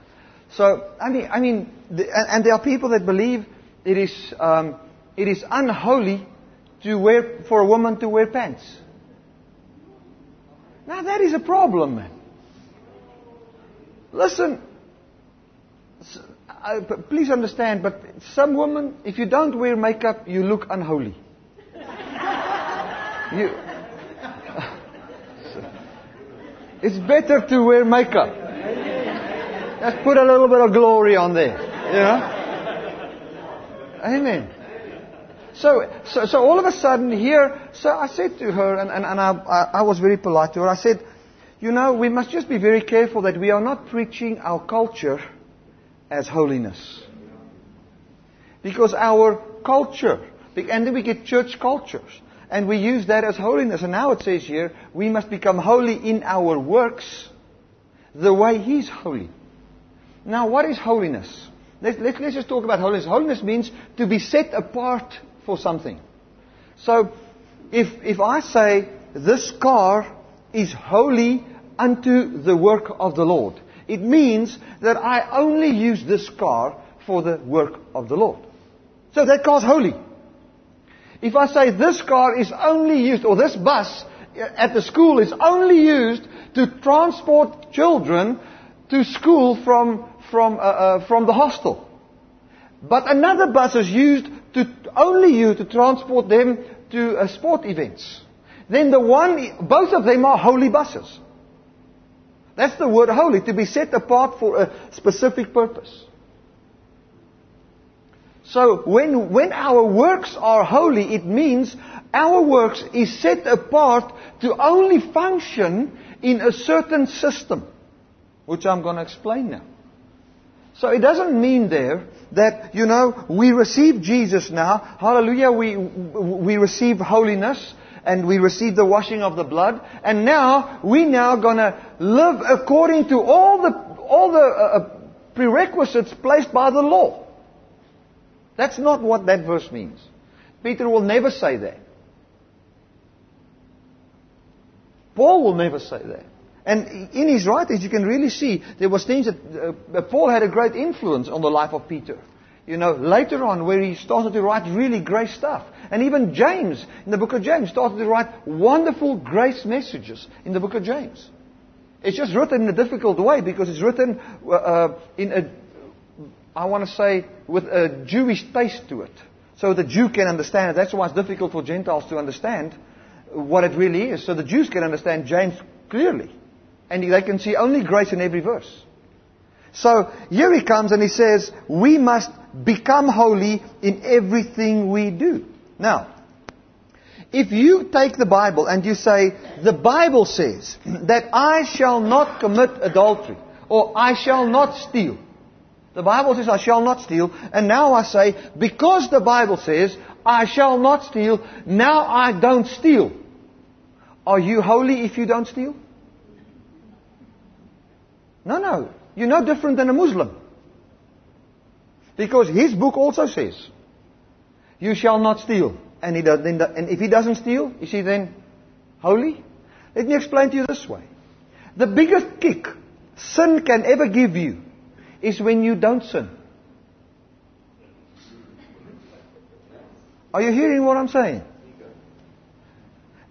so I mean, I mean, the, and, and, there are people that believe it is, um, it is unholy to wear, for a woman to wear pants. Now that is a problem, man. Listen, please understand, but some women, if you don't wear makeup, you look unholy. you, it's better to wear makeup. Just put a little bit of glory on there, you know. Amen. So, so, so all of a sudden here, so I said to her, and, and, and I, I, I was very polite to her. I said, you know, we must just be very careful that we are not preaching our culture as holiness. Because our culture, and then we get church cultures, and we use that as holiness. And now it says here, we must become holy in our works the way He's holy. Now, what is holiness? Let's, let's, let's just talk about holiness. Holiness means to be set apart for something. So, if, if I say, this car is holy unto the work of the Lord. It means that I only use this car for the work of the Lord. So that car's holy. If I say this car is only used, or this bus at the school is only used to transport children to school from, from, uh, uh, from the hostel. But another bus is used to only used to transport them to uh, sport events. Then the one, both of them are holy buses. That's the word holy, to be set apart for a specific purpose. So when, when our works are holy, it means our works is set apart to only function in a certain system, which I'm going to explain now. So it doesn't mean there that, you know, we receive Jesus now. Hallelujah. We, we receive holiness and we receive the washing of the blood. And now, we now gonna live according to all the, all the uh, uh, prerequisites placed by the law. That's not what that verse means. Peter will never say that. Paul will never say that. And in his writings, you can really see there was things that uh, Paul had a great influence on the life of Peter. You know, later on, where he started to write really great stuff. And even James, in the book of James, started to write wonderful grace messages in the book of James. It's just written in a difficult way because it's written uh, uh in a, I want to say, with a Jewish taste to it. So the Jew can understand it. That's why it's difficult for Gentiles to understand what it really is. So the Jews can understand James clearly. And they can see only grace in every verse. So here he comes and he says, we must become holy in everything we do. Now, if you take the Bible and you say, the Bible says that I shall not commit adultery, or I shall not steal. The Bible says I shall not steal, and now I say, because the Bible says I shall not steal, now I don't steal. Are you holy if you don't steal? No, no. You're no different than a Muslim. Because his book also says, you shall not steal. And, he does, and if he doesn't steal, is he then holy? Let me explain to you this way. The biggest kick sin can ever give you is when you don't sin. Are you hearing what I'm saying?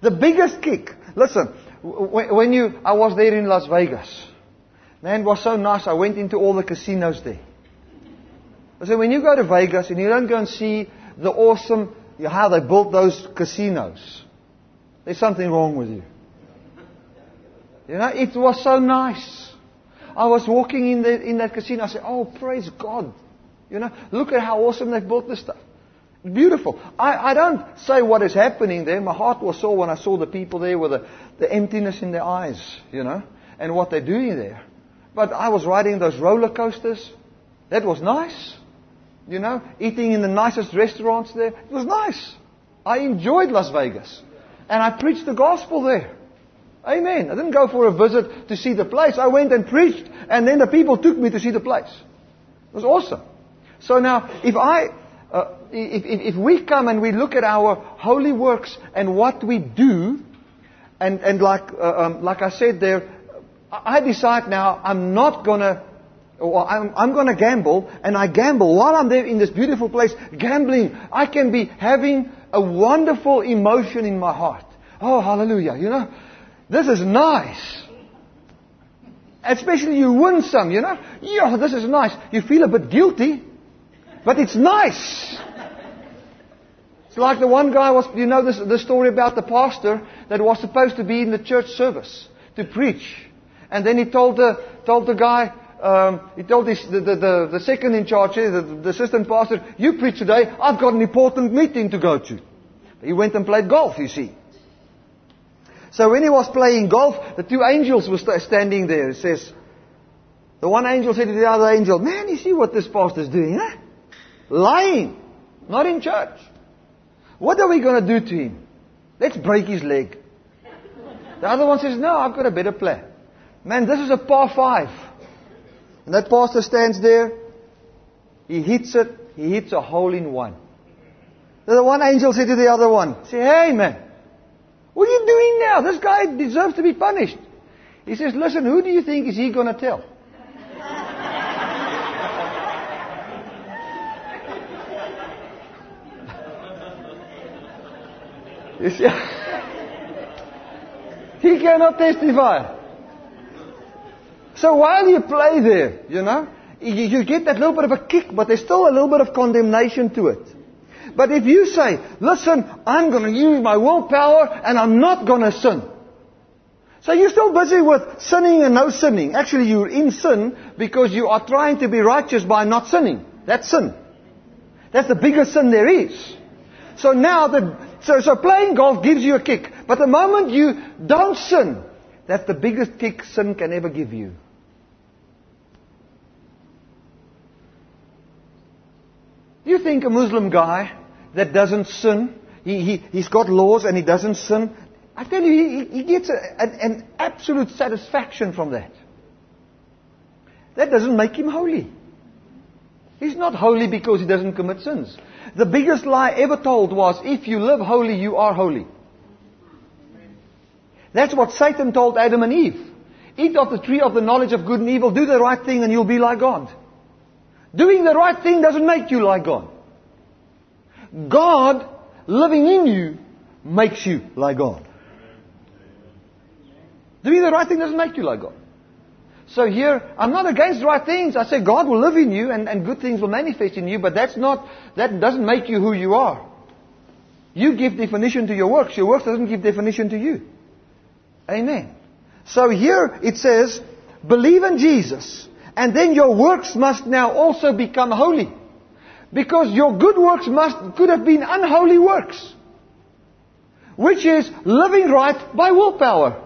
The biggest kick. Listen, when you, I was there in Las Vegas. Man, it was so nice. I went into all the casinos there. I said, when you go to Vegas and you don't go and see the awesome, how they built those casinos, there's something wrong with you. You know, it was so nice. I was walking in, the, in that casino. I said, oh, praise God. You know, look at how awesome they've built this stuff. Beautiful. I, I don't say what is happening there. My heart was sore when I saw the people there with the, the emptiness in their eyes, you know, and what they're doing there. But I was riding those roller coasters. That was nice. You know, eating in the nicest restaurants there. It was nice. I enjoyed Las Vegas. And I preached the gospel there. Amen. I didn't go for a visit to see the place. I went and preached, and then the people took me to see the place. It was awesome. So now, if I uh, if, if, if, we come and we look at our holy works and what we do, and, and like, uh, um, like I said there, I decide now I'm not gonna, or I'm, I'm gonna gamble, and I gamble while I'm there in this beautiful place, gambling. I can be having a wonderful emotion in my heart. Oh, hallelujah, you know. This is nice. Especially you win some, you know. Yeah, this is nice. You feel a bit guilty. But it's nice. It's like the one guy was, you know this, the story about the pastor that was supposed to be in the church service to preach. And then he told the, told the guy, um, he told his, the, the, the, the, second in charge, the, the assistant pastor, you preach today, I've got an important meeting to go to. He went and played golf, you see. So when he was playing golf, the two angels were standing there. It says, the one angel said to the other angel, man, you see what this pastor's doing, huh? Lying. Not in church. What are we going to do to him? Let's break his leg. The other one says, no, I've got a better plan. Man, this is a par five. And that pastor stands there. He hits it. He hits a hole in one. Then the one angel said to the other one, say, hey man, what are you doing now? This guy deserves to be punished. He says, listen, who do you think is he going to tell? You see? he cannot testify. So while you play there, you know, you, get that little bit of a kick, but there's still a little bit of condemnation to it. But if you say, listen, I'm going to use my willpower and I'm not going to sin. So you're still busy with sinning and no sinning. Actually, you're in sin because you are trying to be righteous by not sinning. That's sin. That's the biggest sin there is. So now the, so, so playing golf gives you a kick. But the moment you don't sin, that's the biggest kick sin can ever give you. You think a Muslim guy that doesn't sin, he, he, he's got laws and he doesn't sin, I tell you, he, he gets a, an, an absolute satisfaction from that. That doesn't make him holy. He's not holy because he doesn't commit sins. The biggest lie ever told was, if you live holy, you are holy. That's what Satan told Adam and Eve. Eat of the tree of the knowledge of good and evil, do the right thing and you'll be like God. Doing the right thing doesn't make you like God. God living in you makes you like God. Doing the right thing doesn't make you like God. So here, I'm not against right things. I say God will live in you and, and good things will manifest in you, but that's not, that doesn't make you who you are. You give definition to your works. Your works doesn't give definition to you. Amen. So here it says, believe in Jesus. And then your works must now also become holy. Because your good works must, could have been unholy works. Which is living right by willpower.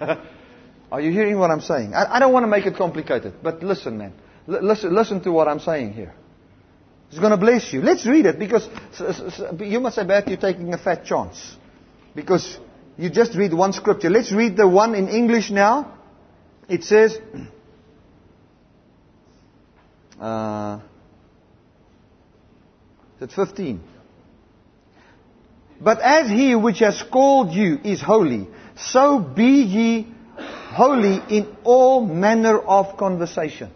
Are you hearing what I'm saying? I, I, don't want to make it complicated, but listen, man. L- listen, listen to what I'm saying here. It's going to bless you. Let's read it because you must say, you're taking a fat chance. Because you just read one scripture. Let's read the one in English now. It says, uh, at 15. But as he which has called you is holy, so be ye holy in all manner of conversation.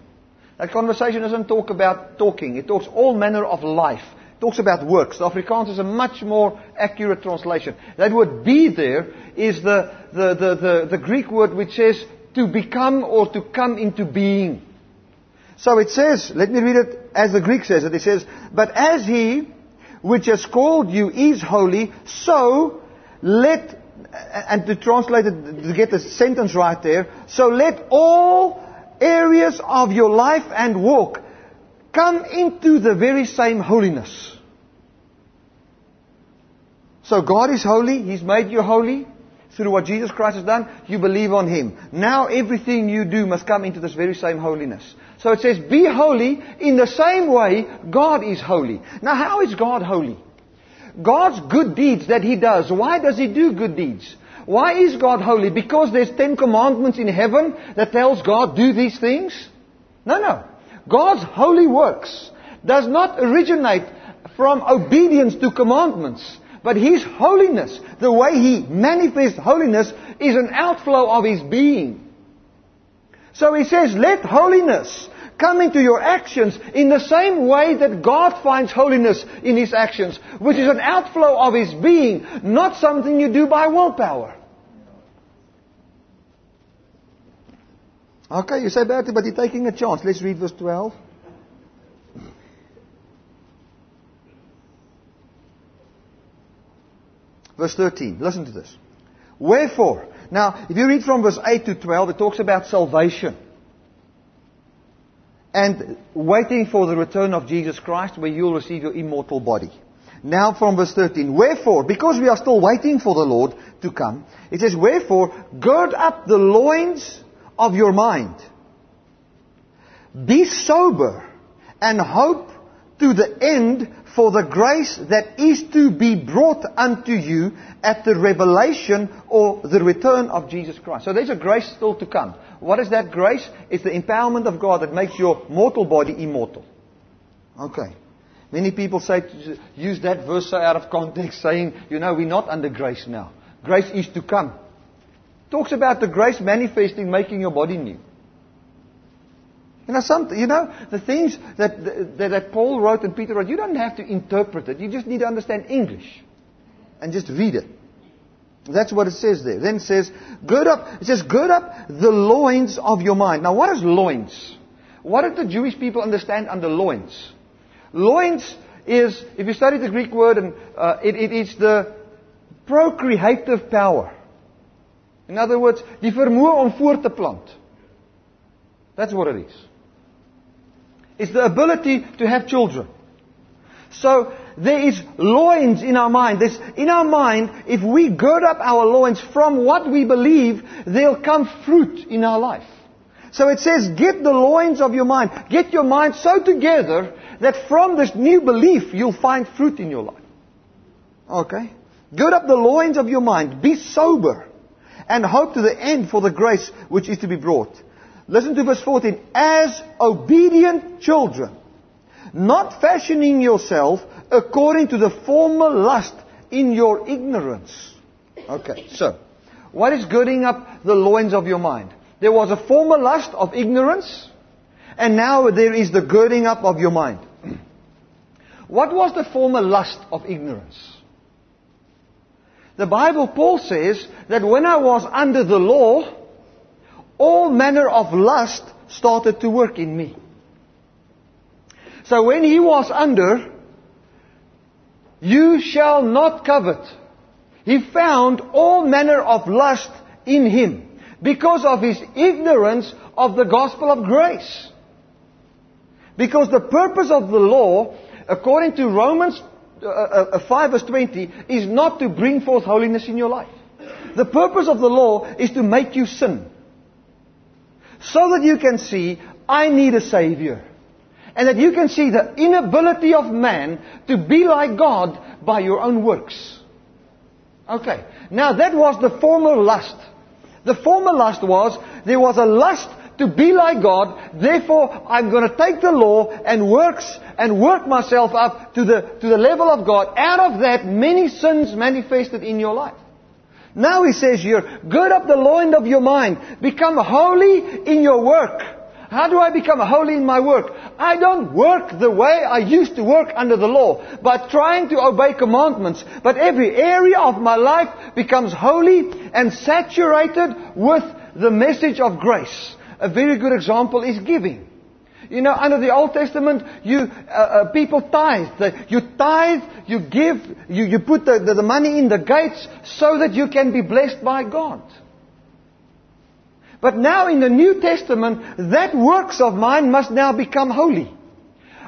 That conversation doesn't talk about talking. It talks all manner of life. Talks about works. The Afrikaans is a much more accurate translation. That word be there is the, the, the, the, the Greek word which says to become or to come into being. So it says, let me read it as the Greek says it. It says, but as he which has called you is holy, so let and to translate it, to get the sentence right there, so let all areas of your life and walk come into the very same holiness. So God is holy, He's made you holy through what Jesus Christ has done, you believe on Him. Now everything you do must come into this very same holiness. So it says, be holy in the same way God is holy. Now how is God holy? God's good deeds that He does, why does He do good deeds? Why is God holy? Because there's Ten Commandments in heaven that tells God, do these things? No, no. God's holy works does not originate from obedience to commandments. But His holiness, the way He manifests holiness, is an outflow of His being. So He says, let holiness come into your actions in the same way that God finds holiness in His actions, which is an outflow of His being, not something you do by willpower. Okay, you say Bertie, but you're taking a chance. Let's read verse 12. Verse 13. Listen to this. Wherefore, now, if you read from verse 8 to 12, it talks about salvation and waiting for the return of Jesus Christ where you'll receive your immortal body. Now from verse 13, wherefore, because we are still waiting for the Lord to come, it says, wherefore, gird up the loins of your mind. Be sober and hope to the end for the grace that is to be brought unto you at the revelation or the return of Jesus Christ. So there's a grace still to come. What is that grace? It's the empowerment of God that makes your mortal body immortal. Okay. Many people say, use that verse out of context saying, you know, we're not under grace now. Grace is to come. Talks about the grace manifesting, making your body new. You know, some, you know, the things that, that, that Paul wrote and Peter wrote, you don't have to interpret it. You just need to understand English. And just read it. That's what it says there. Then it says, gird up, it says, gird up the loins of your mind. Now what is loins? What did the Jewish people understand under loins? Loins is, if you study the Greek word, and uh, it, it is the procreative power. In other words, die vermoë om voort te plant. That's what it is. It's the ability to have children. So there is loins in our mind. There's, in our mind, if we gird up our loins from what we believe, there'll come fruit in our life. So it says, get the loins of your mind. Get your mind so together that from this new belief you'll find fruit in your life. Okay? Gird up the loins of your mind. Be sober. And hope to the end for the grace which is to be brought. Listen to verse 14. As obedient children, not fashioning yourself according to the former lust in your ignorance. Okay, so, what is girding up the loins of your mind? There was a former lust of ignorance, and now there is the girding up of your mind. What was the former lust of ignorance? The Bible, Paul says that when I was under the law, all manner of lust started to work in me. So when he was under, you shall not covet. He found all manner of lust in him because of his ignorance of the gospel of grace. Because the purpose of the law, according to Romans uh, uh, uh 5 verse 20, is not to bring forth holiness in your life. The purpose of the law is to make you sin. So that you can see, I need a Savior. And that you can see the inability of man to be like God by your own works. Okay. Now that was the former lust. The former lust was, there was a lust to be like God, therefore I'm going to take the law and works and work myself up to the, to the level of God. Out of that, many sins manifested in your life. Now he says here, gird up the loin of your mind. Become holy in your work. How do I become holy in my work? I don't work the way I used to work under the law, by trying to obey commandments. But every area of my life becomes holy and saturated with the message of grace. A very good example is giving. You know, under the Old Testament, you uh, uh, people tithe. You tithe, you give, you, you put the, the, the money in the gates so that you can be blessed by God. But now in the New Testament, that works of mine must now become holy.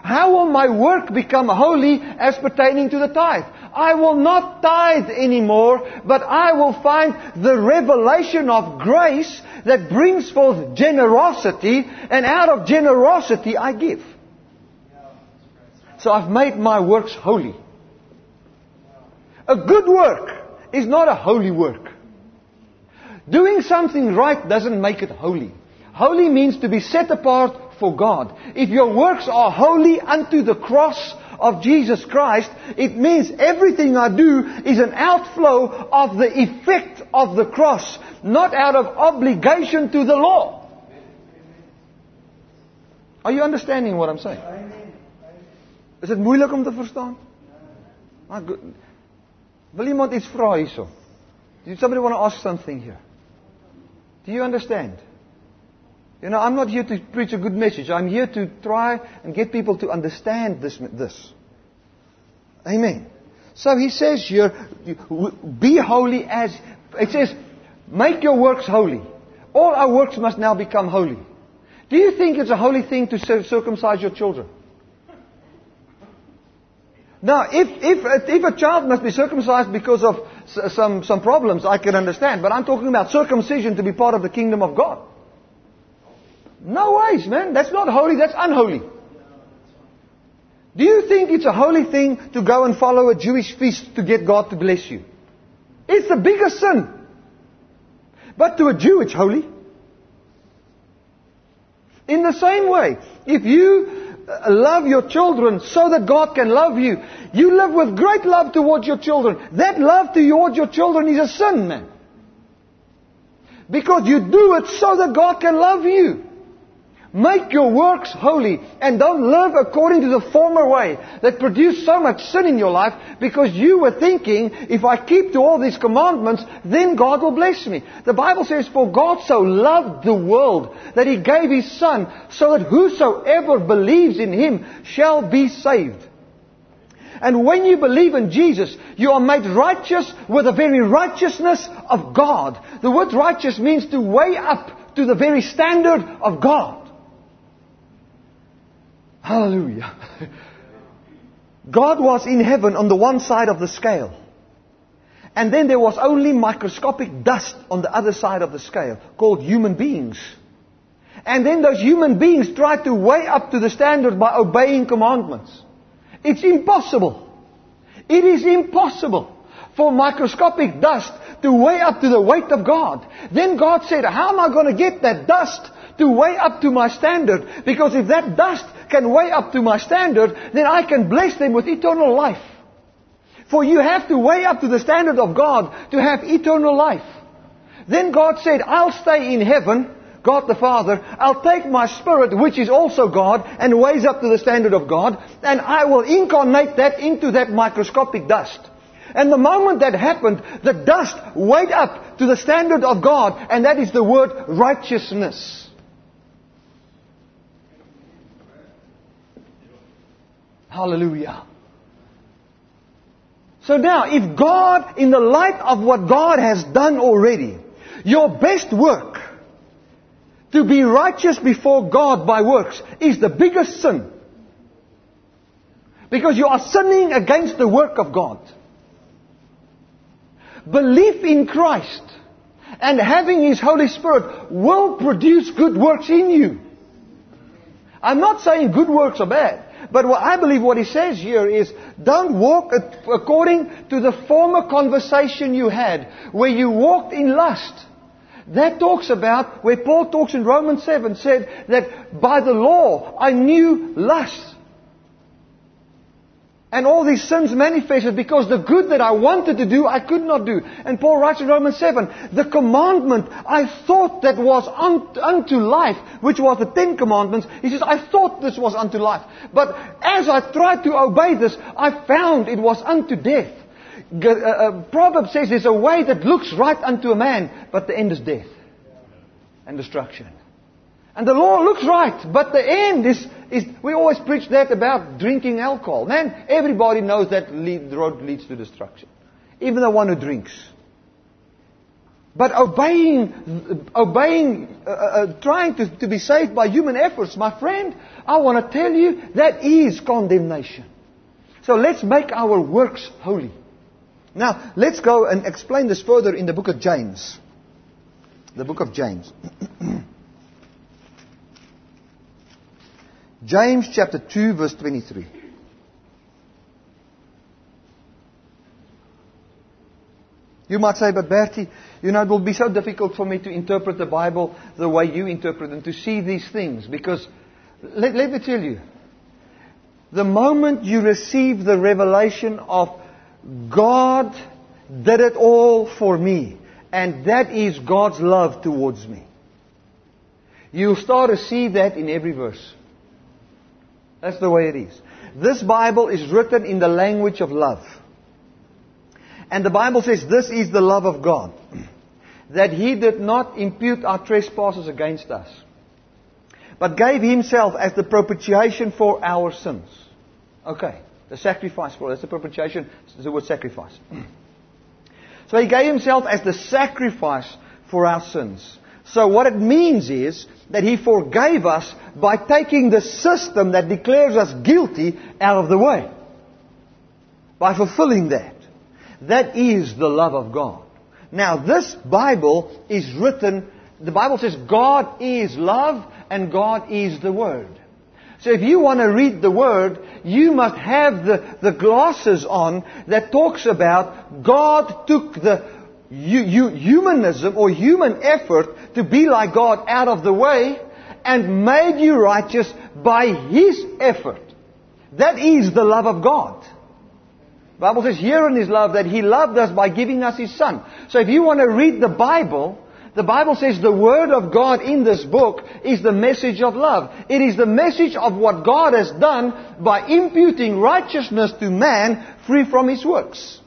How will my work become holy as pertaining to the tithe? I will not tithe anymore, but I will find the revelation of grace that brings forth generosity, and out of generosity I give. So I've made my works holy. A good work is not a holy work. Doing something right doesn't make it holy. Holy means to be set apart for God. If your works are holy unto the cross of Jesus Christ, it means everything I do is an outflow of the effect of the cross, not out of obligation to the law. Are you understanding what I'm saying? Is dit moeilik om te verstaan? Maar wil iemand iets vra hierso? Do somebody want to ask something here? Do you understand? You know, I'm not here to preach a good message. I'm here to try and get people to understand this. this. Amen. So he says here, be holy as, it says, make your works holy. All our works must now become holy. Do you think it's a holy thing to circumcise your children? Now, if, if, if a child must be circumcised because of some, some problems, I can understand. But I'm talking about circumcision to be part of the kingdom of God. No ways, man. That's not holy, that's unholy. Do you think it's a holy thing to go and follow a Jewish feast to get God to bless you? It's the biggest sin. But to a Jew, it's holy. In the same way, if you uh, love your children so that God can love you, you live with great love towards your children. That love towards your children is a sin, man. Because you do it so that God can love you. Make your works holy and don't live according to the former way that produced so much sin in your life because you were thinking, if I keep to all these commandments, then God will bless me. The Bible says, for God so loved the world that He gave His Son so that whosoever believes in Him shall be saved. And when you believe in Jesus, you are made righteous with the very righteousness of God. The word righteous means to weigh up to the very standard of God. Hallelujah. God was in heaven on the one side of the scale. And then there was only microscopic dust on the other side of the scale called human beings. And then those human beings tried to weigh up to the standard by obeying commandments. It's impossible. It is impossible for microscopic dust to weigh up to the weight of God. Then God said, how am I going to get that dust to weigh up to my standard? Because if that dust can weigh up to my standard, then I can bless them with eternal life. For you have to weigh up to the standard of God to have eternal life. Then God said, I'll stay in heaven, God the Father, I'll take my spirit, which is also God, and weighs up to the standard of God, and I will incarnate that into that microscopic dust. And the moment that happened, the dust weighed up to the standard of God, and that is the word righteousness. Hallelujah. So now, if God, in the light of what God has done already, your best work to be righteous before God by works is the biggest sin. Because you are sinning against the work of God. Belief in Christ and having His Holy Spirit will produce good works in you. I'm not saying good works are bad. But what I believe what he says here is, don't walk according to the former conversation you had, where you walked in lust. That talks about, where Paul talks in Romans 7, said that by the law I knew lust. And all these sins manifested because the good that I wanted to do, I could not do. And Paul writes in Romans 7, the commandment I thought that was unto life, which was the Ten Commandments, he says, I thought this was unto life. But as I tried to obey this, I found it was unto death. Uh, uh, Proverbs says there's a way that looks right unto a man, but the end is death and destruction. And the law looks right, but the end is, is we always preach that about drinking alcohol. Man, everybody knows that lead, road leads to destruction. Even the one who drinks. But obeying, obeying, uh, uh, uh, trying to, to be saved by human efforts, my friend, I want to tell you that is condemnation. So let's make our works holy. Now, let's go and explain this further in the book of James. The book of James. James chapter 2 verse 23. You might say, but Bertie, you know, it will be so difficult for me to interpret the Bible the way you interpret and to see these things because, let, let me tell you, the moment you receive the revelation of God did it all for me, and that is God's love towards me, you'll start to see that in every verse. That's the way it is. This Bible is written in the language of love. And the Bible says this is the love of God. That He did not impute our trespasses against us. But gave Himself as the propitiation for our sins. Okay. The sacrifice for us. The propitiation the word sacrifice. so He gave Himself as the sacrifice for our sins. So what it means is that He forgave us by taking the system that declares us guilty out of the way. By fulfilling that. That is the love of God. Now this Bible is written, the Bible says God is love and God is the Word. So if you want to read the Word, you must have the, the glasses on that talks about God took the you, you, humanism or human effort to be like God out of the way and made you righteous by His effort. That is the love of God. The Bible says here in His love that He loved us by giving us His Son. So if you want to read the Bible, the Bible says the Word of God in this book is the message of love. It is the message of what God has done by imputing righteousness to man free from his works.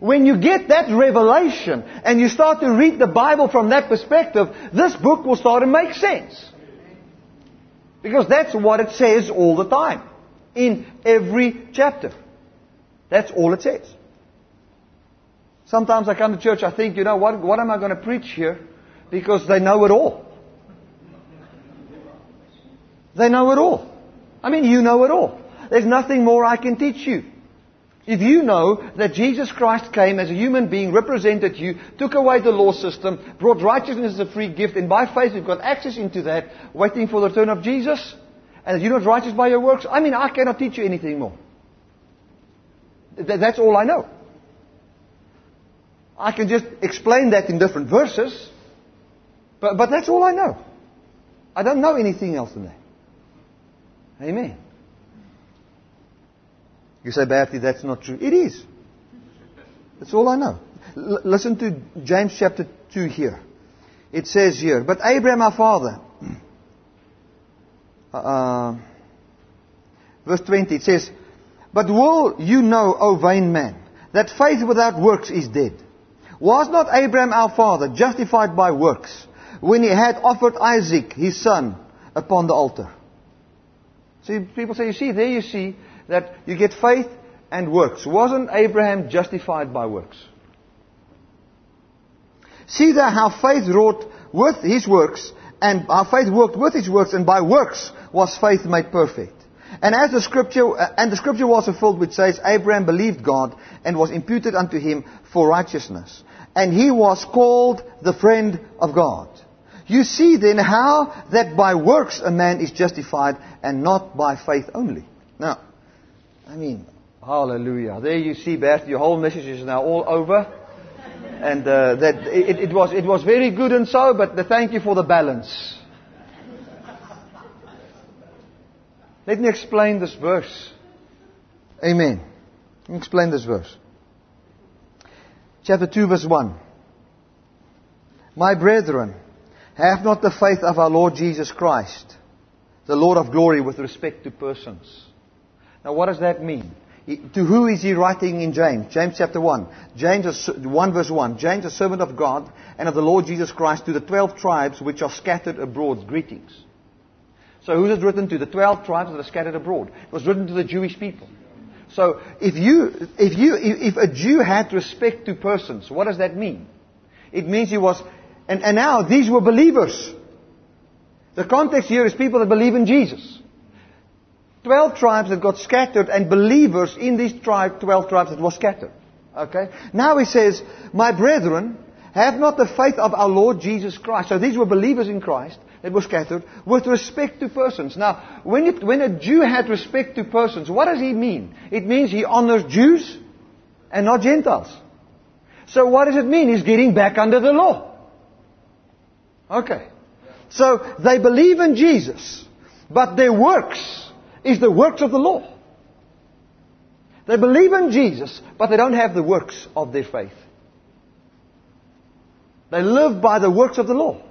When you get that revelation and you start to read the Bible from that perspective, this book will start to make sense. Because that's what it says all the time. In every chapter. That's all it says. Sometimes I come to church, I think, you know, what, what am I going to preach here? Because they know it all. They know it all. I mean, you know it all. There's nothing more I can teach you. If you know that Jesus Christ came as a human being, represented you, took away the law system, brought righteousness as a free gift, and by faith you've got access into that, waiting for the return of Jesus, and you're not righteous by your works, I mean, I cannot teach you anything more. That's all I know. I can just explain that in different verses, but, but that's all I know. I don't know anything else than that. Amen. You say, Bertie, that's not true. It is. That's all I know. L- listen to James chapter 2 here. It says here, But Abraham our father, uh, uh, verse 20, it says, But will you know, O vain man, that faith without works is dead? Was not Abraham our father justified by works when he had offered Isaac, his son, upon the altar? See, people say, you see, there you see that you get faith and works. Wasn't Abraham justified by works? See there how faith wrought with his works, and how faith worked with his works, and by works was faith made perfect. And as the scripture, uh, and the scripture was fulfilled which says, Abraham believed God and was imputed unto him for righteousness. And he was called the friend of God. You see then how that by works a man is justified and not by faith only. Now, I mean, hallelujah. There you see, Bert, your whole message is now all over. And uh, that it, it, was, it was very good and so, but thank you for the balance. Let me explain this verse. Amen. Let me explain this verse. Chapter 2, verse 1. My brethren, have not the faith of our Lord Jesus Christ, the Lord of glory, with respect to persons. Now, what does that mean? To who is he writing in James? James chapter 1. James 1 verse 1. James, a servant of God and of the Lord Jesus Christ, to the twelve tribes which are scattered abroad. Greetings. So who is it written to? The twelve tribes that are scattered abroad. It was written to the Jewish people. So if you, if you, if a Jew had respect to persons, what does that mean? It means he was, and, and now these were believers. The context here is people that believe in Jesus. Twelve tribes that got scattered and believers in these tribe, twelve tribes that were scattered. Okay? Now he says, My brethren, have not the faith of our Lord Jesus Christ. So these were believers in Christ that were scattered with respect to persons. Now, when, it, when a Jew had respect to persons, what does he mean? It means he honors Jews and not Gentiles. So what does it mean? He's getting back under the law. Okay. So they believe in Jesus, but their works is the works of the law. They believe in Jesus, but they don't have the works of their faith. They live by the works of the law.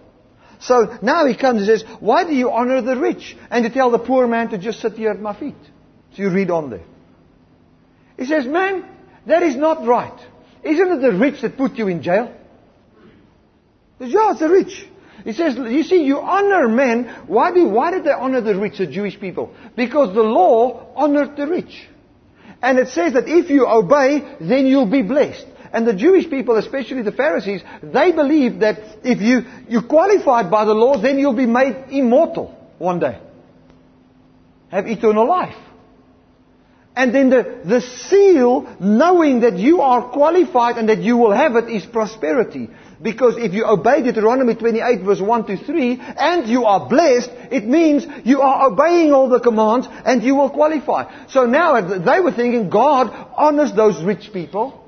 So now he comes and says, Why do you honor the rich? And you tell the poor man to just sit here at my feet. So you read on there. He says, Man, that is not right. Isn't it the rich that put you in jail? He says, Yeah, it's the rich. He says, you see, you honor men. Why, do, why did they honor the rich, the Jewish people? Because the law honored the rich. And it says that if you obey, then you'll be blessed. And the Jewish people, especially the Pharisees, they believed that if you, you're qualified by the law, then you'll be made immortal one day. Have eternal life. And then the, the seal, knowing that you are qualified and that you will have it, is prosperity. Because if you obey Deuteronomy 28 verse 1 to 3 and you are blessed, it means you are obeying all the commands and you will qualify. So now they were thinking God honors those rich people.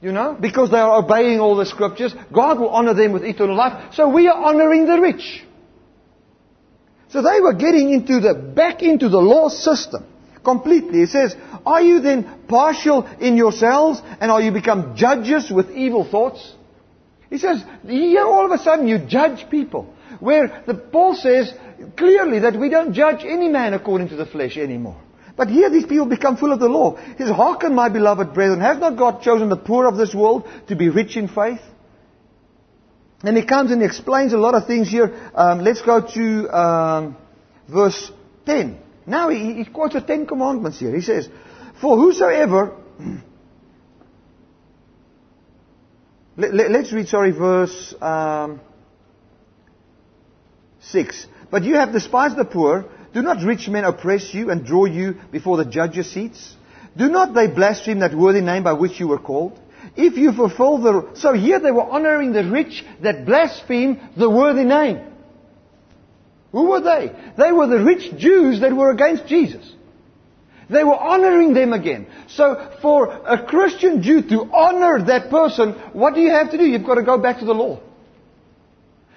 You know, because they are obeying all the scriptures, God will honor them with eternal life. So we are honoring the rich. So they were getting into the, back into the law system completely. It says, are you then partial in yourselves and are you become judges with evil thoughts? He says, here all of a sudden you judge people. Where the, Paul says clearly that we don't judge any man according to the flesh anymore. But here these people become full of the law. He says, Hearken, my beloved brethren, has not God chosen the poor of this world to be rich in faith? And he comes and he explains a lot of things here. Um, let's go to um, verse 10. Now he, he quotes the Ten Commandments here. He says, For whosoever Let, us read, sorry, verse um, 6. But you have despised the poor. Do not rich men oppress you and draw you before the judges' seats? Do not they blaspheme that worthy name by which you were called? If you fulfill the... So here they were honoring the rich that blaspheme the worthy name. Who were they? They were the rich Jews that were against Jesus. They were honoring them again. So for a Christian Jew to honor that person, what do you have to do? You've got to go back to the law.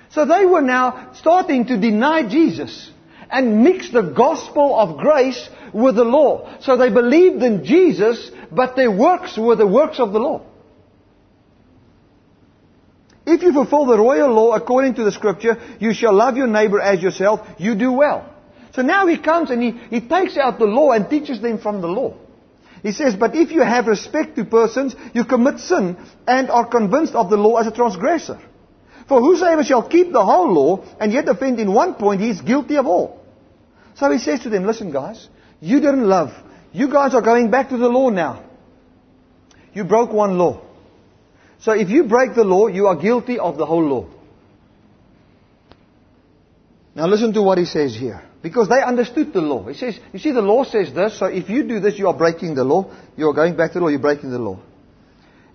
So they were now starting to deny Jesus and mix the gospel of grace with the law. So they believed in Jesus, but their works were the works of the law. If you fulfill the royal law according to the scripture, you shall love your neighbor as yourself, you do well. So now he comes and he, he takes out the law and teaches them from the law. He says, but if you have respect to persons, you commit sin and are convinced of the law as a transgressor. For whosoever shall keep the whole law and yet offend in one point, he is guilty of all. So he says to them, listen guys, you didn't love. You guys are going back to the law now. You broke one law. So if you break the law, you are guilty of the whole law. Now listen to what he says here. Because they understood the law. He says, you see, the law says this, so if you do this, you are breaking the law. You are going back to the law, you're breaking the law.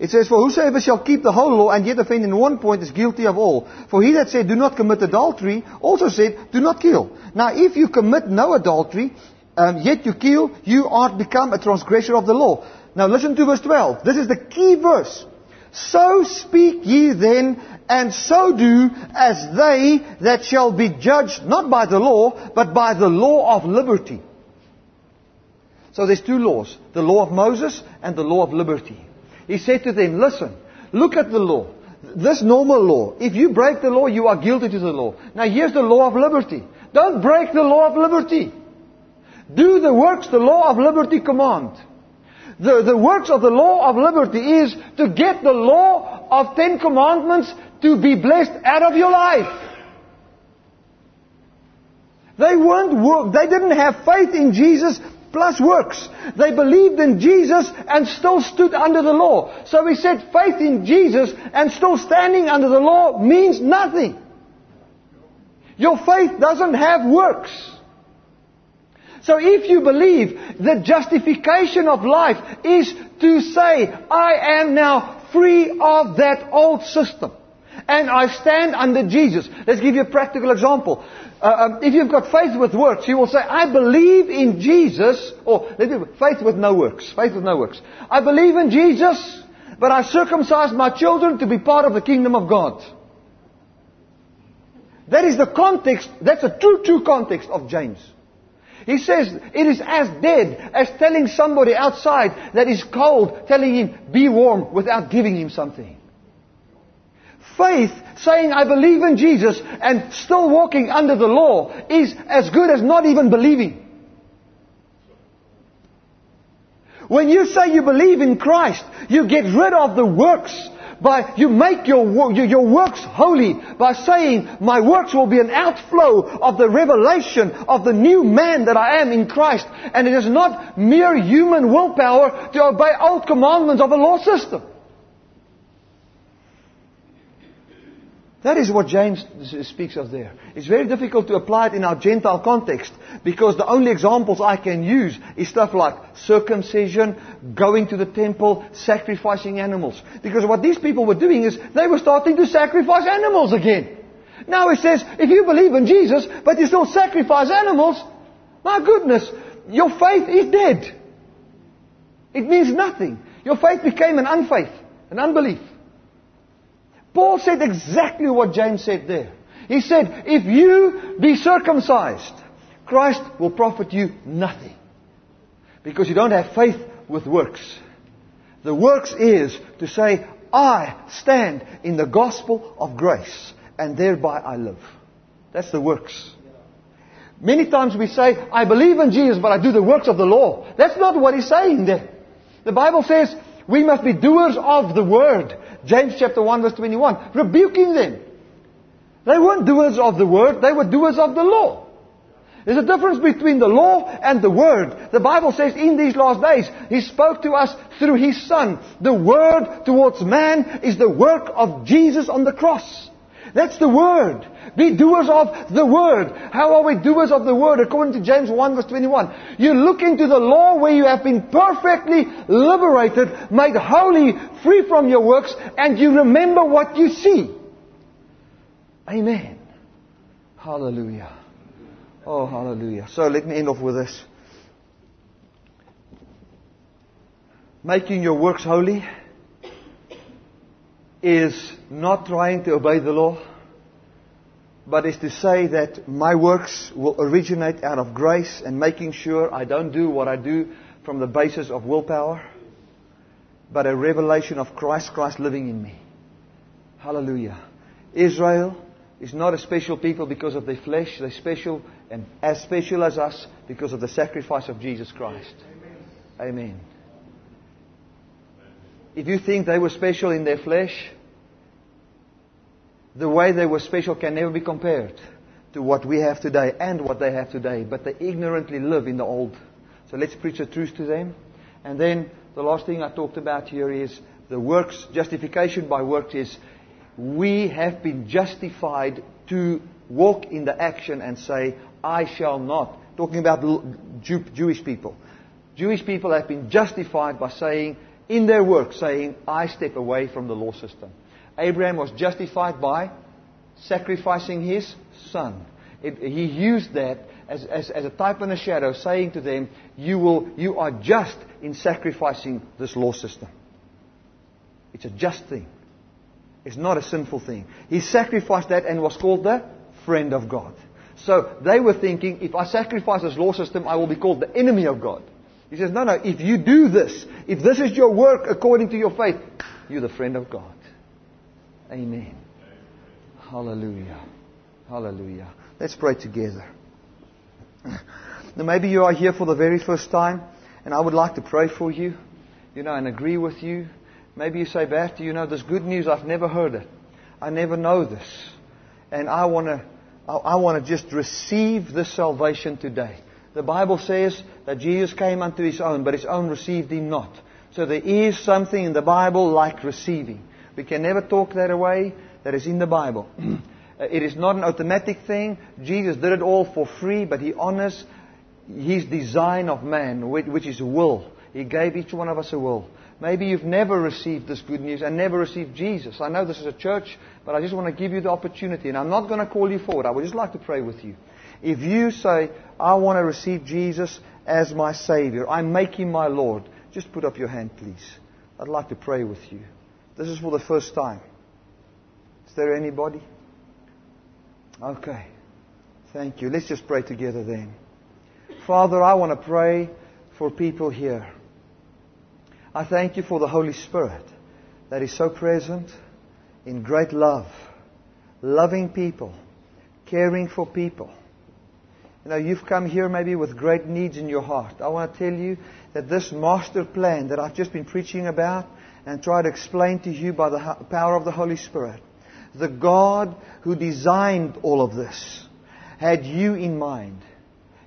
It says, For whosoever shall keep the whole law and yet offend in one point is guilty of all. For he that said, Do not commit adultery, also said, Do not kill. Now, if you commit no adultery, um, yet you kill, you are become a transgressor of the law. Now, listen to verse 12. This is the key verse. So speak ye then, and so do as they that shall be judged not by the law, but by the law of liberty. So there's two laws, the law of Moses and the law of liberty. He said to them, listen, look at the law. This normal law. If you break the law, you are guilty to the law. Now here's the law of liberty. Don't break the law of liberty. Do the works the law of liberty command. The, the works of the law of liberty is to get the law of Ten Commandments to be blessed out of your life. They weren't work, they didn't have faith in Jesus plus works. They believed in Jesus and still stood under the law. So we said faith in Jesus and still standing under the law means nothing. Your faith doesn't have works. So if you believe the justification of life is to say, I am now free of that old system. And I stand under Jesus. Let's give you a practical example. Uh, um, if you've got faith with works, you will say, I believe in Jesus, or let's do faith with no works. Faith with no works. I believe in Jesus, but I circumcise my children to be part of the kingdom of God. That is the context, that's a true, true context of James. He says it is as dead as telling somebody outside that is cold, telling him, be warm without giving him something. Faith, saying I believe in Jesus and still walking under the law is as good as not even believing. When you say you believe in Christ, you get rid of the works by, you make your, your works holy by saying, my works will be an outflow of the revelation of the new man that I am in Christ. And it is not mere human willpower to obey old commandments of a law system. That is what James speaks of there. It's very difficult to apply it in our Gentile context because the only examples I can use is stuff like circumcision, going to the temple, sacrificing animals. Because what these people were doing is they were starting to sacrifice animals again. Now it says, if you believe in Jesus, but you still sacrifice animals, my goodness, your faith is dead. It means nothing. Your faith became an unfaith, an unbelief. Paul said exactly what James said there. He said, if you be circumcised, Christ will profit you nothing. Because you don't have faith with works. The works is to say, I stand in the gospel of grace, and thereby I live. That's the works. Many times we say, I believe in Jesus, but I do the works of the law. That's not what he's saying there. The Bible says, we must be doers of the word. James chapter 1 verse 21. Rebuking them. They weren't doers of the word, they were doers of the law. There's a difference between the law and the word. The Bible says in these last days, He spoke to us through His Son. The word towards man is the work of Jesus on the cross. That's the Word. Be doers of the Word. How are we doers of the Word? According to James 1 verse 21. You look into the law where you have been perfectly liberated, made holy, free from your works, and you remember what you see. Amen. Hallelujah. Oh, hallelujah. So let me end off with this. Making your works holy is not trying to obey the law, but is to say that my works will originate out of grace and making sure I don't do what I do from the basis of willpower, but a revelation of Christ, Christ living in me. Hallelujah. Israel is not a special people because of their flesh. They're special and as special as us because of the sacrifice of Jesus Christ. Amen. Amen. If you think they were special in their flesh, the way they were special can never be compared to what we have today and what they have today. But they ignorantly live in the old. So let's preach the truth to them. And then the last thing I talked about here is the works, justification by works is we have been justified to walk in the action and say, I shall not. Talking about Jew, Jewish people. Jewish people have been justified by saying, in their work, saying, I step away from the law system. Abraham was justified by sacrificing his son. It, he used that as, as, as, a type and a shadow, saying to them, you, will, you are just in sacrificing this law system. It's a just thing. It's not a sinful thing. He sacrificed that and was called the friend of God. So they were thinking, if I sacrifice this law system, I will be called the enemy of God. He says, no, no, if you do this, if this is your work according to your faith, you're the friend of God. Amen. Hallelujah. Hallelujah. Let's pray together. Now, maybe you are here for the very first time, and I would like to pray for you, you know, and agree with you. Maybe you say, Bert, you know, this good news, I've never heard it. I never know this. And I want to, I, I want to just receive this salvation today. The Bible says that Jesus came unto his own, but his own received him not. So there is something in the Bible like receiving. We can never talk that away. That is in the Bible. it is not an automatic thing. Jesus did it all for free, but he honors his design of man, which is will. He gave each one of us a will. Maybe you've never received this good news and never received Jesus. I know this is a church, but I just want to give you the opportunity. And I'm not going to call you forward. I would just like to pray with you. If you say, I want to receive Jesus as my Savior, I make Him my Lord, just put up your hand, please. I'd like to pray with you. This is for the first time. Is there anybody? Okay. Thank you. Let's just pray together then. Father, I want to pray for people here. I thank you for the Holy Spirit that is so present in great love, loving people, caring for people. You know, you've come here maybe with great needs in your heart. I want to tell you that this master plan that I've just been preaching about and try to explain to you by the power of the Holy Spirit, the God who designed all of this had you in mind.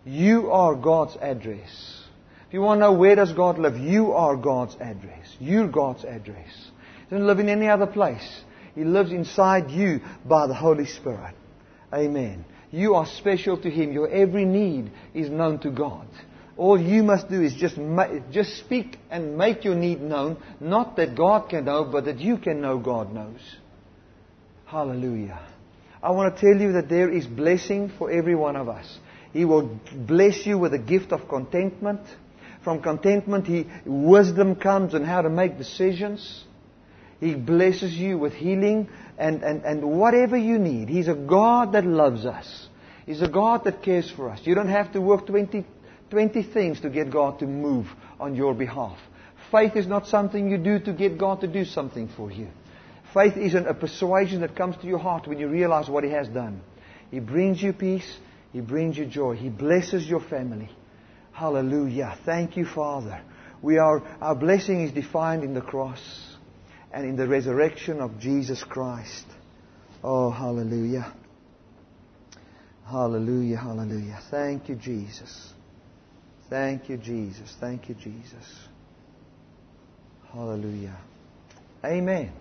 You are God's address. If you want to know where does God live, you are God's address. You're God's address. He doesn't live in any other place. He lives inside you by the Holy Spirit. Amen. You are special to Him. Your every need is known to God. All you must do is just, just speak and make your need known. Not that God can know, but that you can know God knows. Hallelujah. I want to tell you that there is blessing for every one of us. He will bless you with a gift of contentment. From contentment, he, wisdom comes on how to make decisions. He blesses you with healing and, and, and whatever you need. He's a God that loves us. He's a God that cares for us. You don't have to work 20, 20 things to get God to move on your behalf. Faith is not something you do to get God to do something for you. Faith isn't a persuasion that comes to your heart when you realize what He has done. He brings you peace. He brings you joy. He blesses your family. Hallelujah. Thank you, Father. We are, our blessing is defined in the cross and in the resurrection of Jesus Christ. Oh, hallelujah. Hallelujah, hallelujah. Thank you, Jesus. Thank you, Jesus. Thank you, Jesus. Hallelujah. Amen.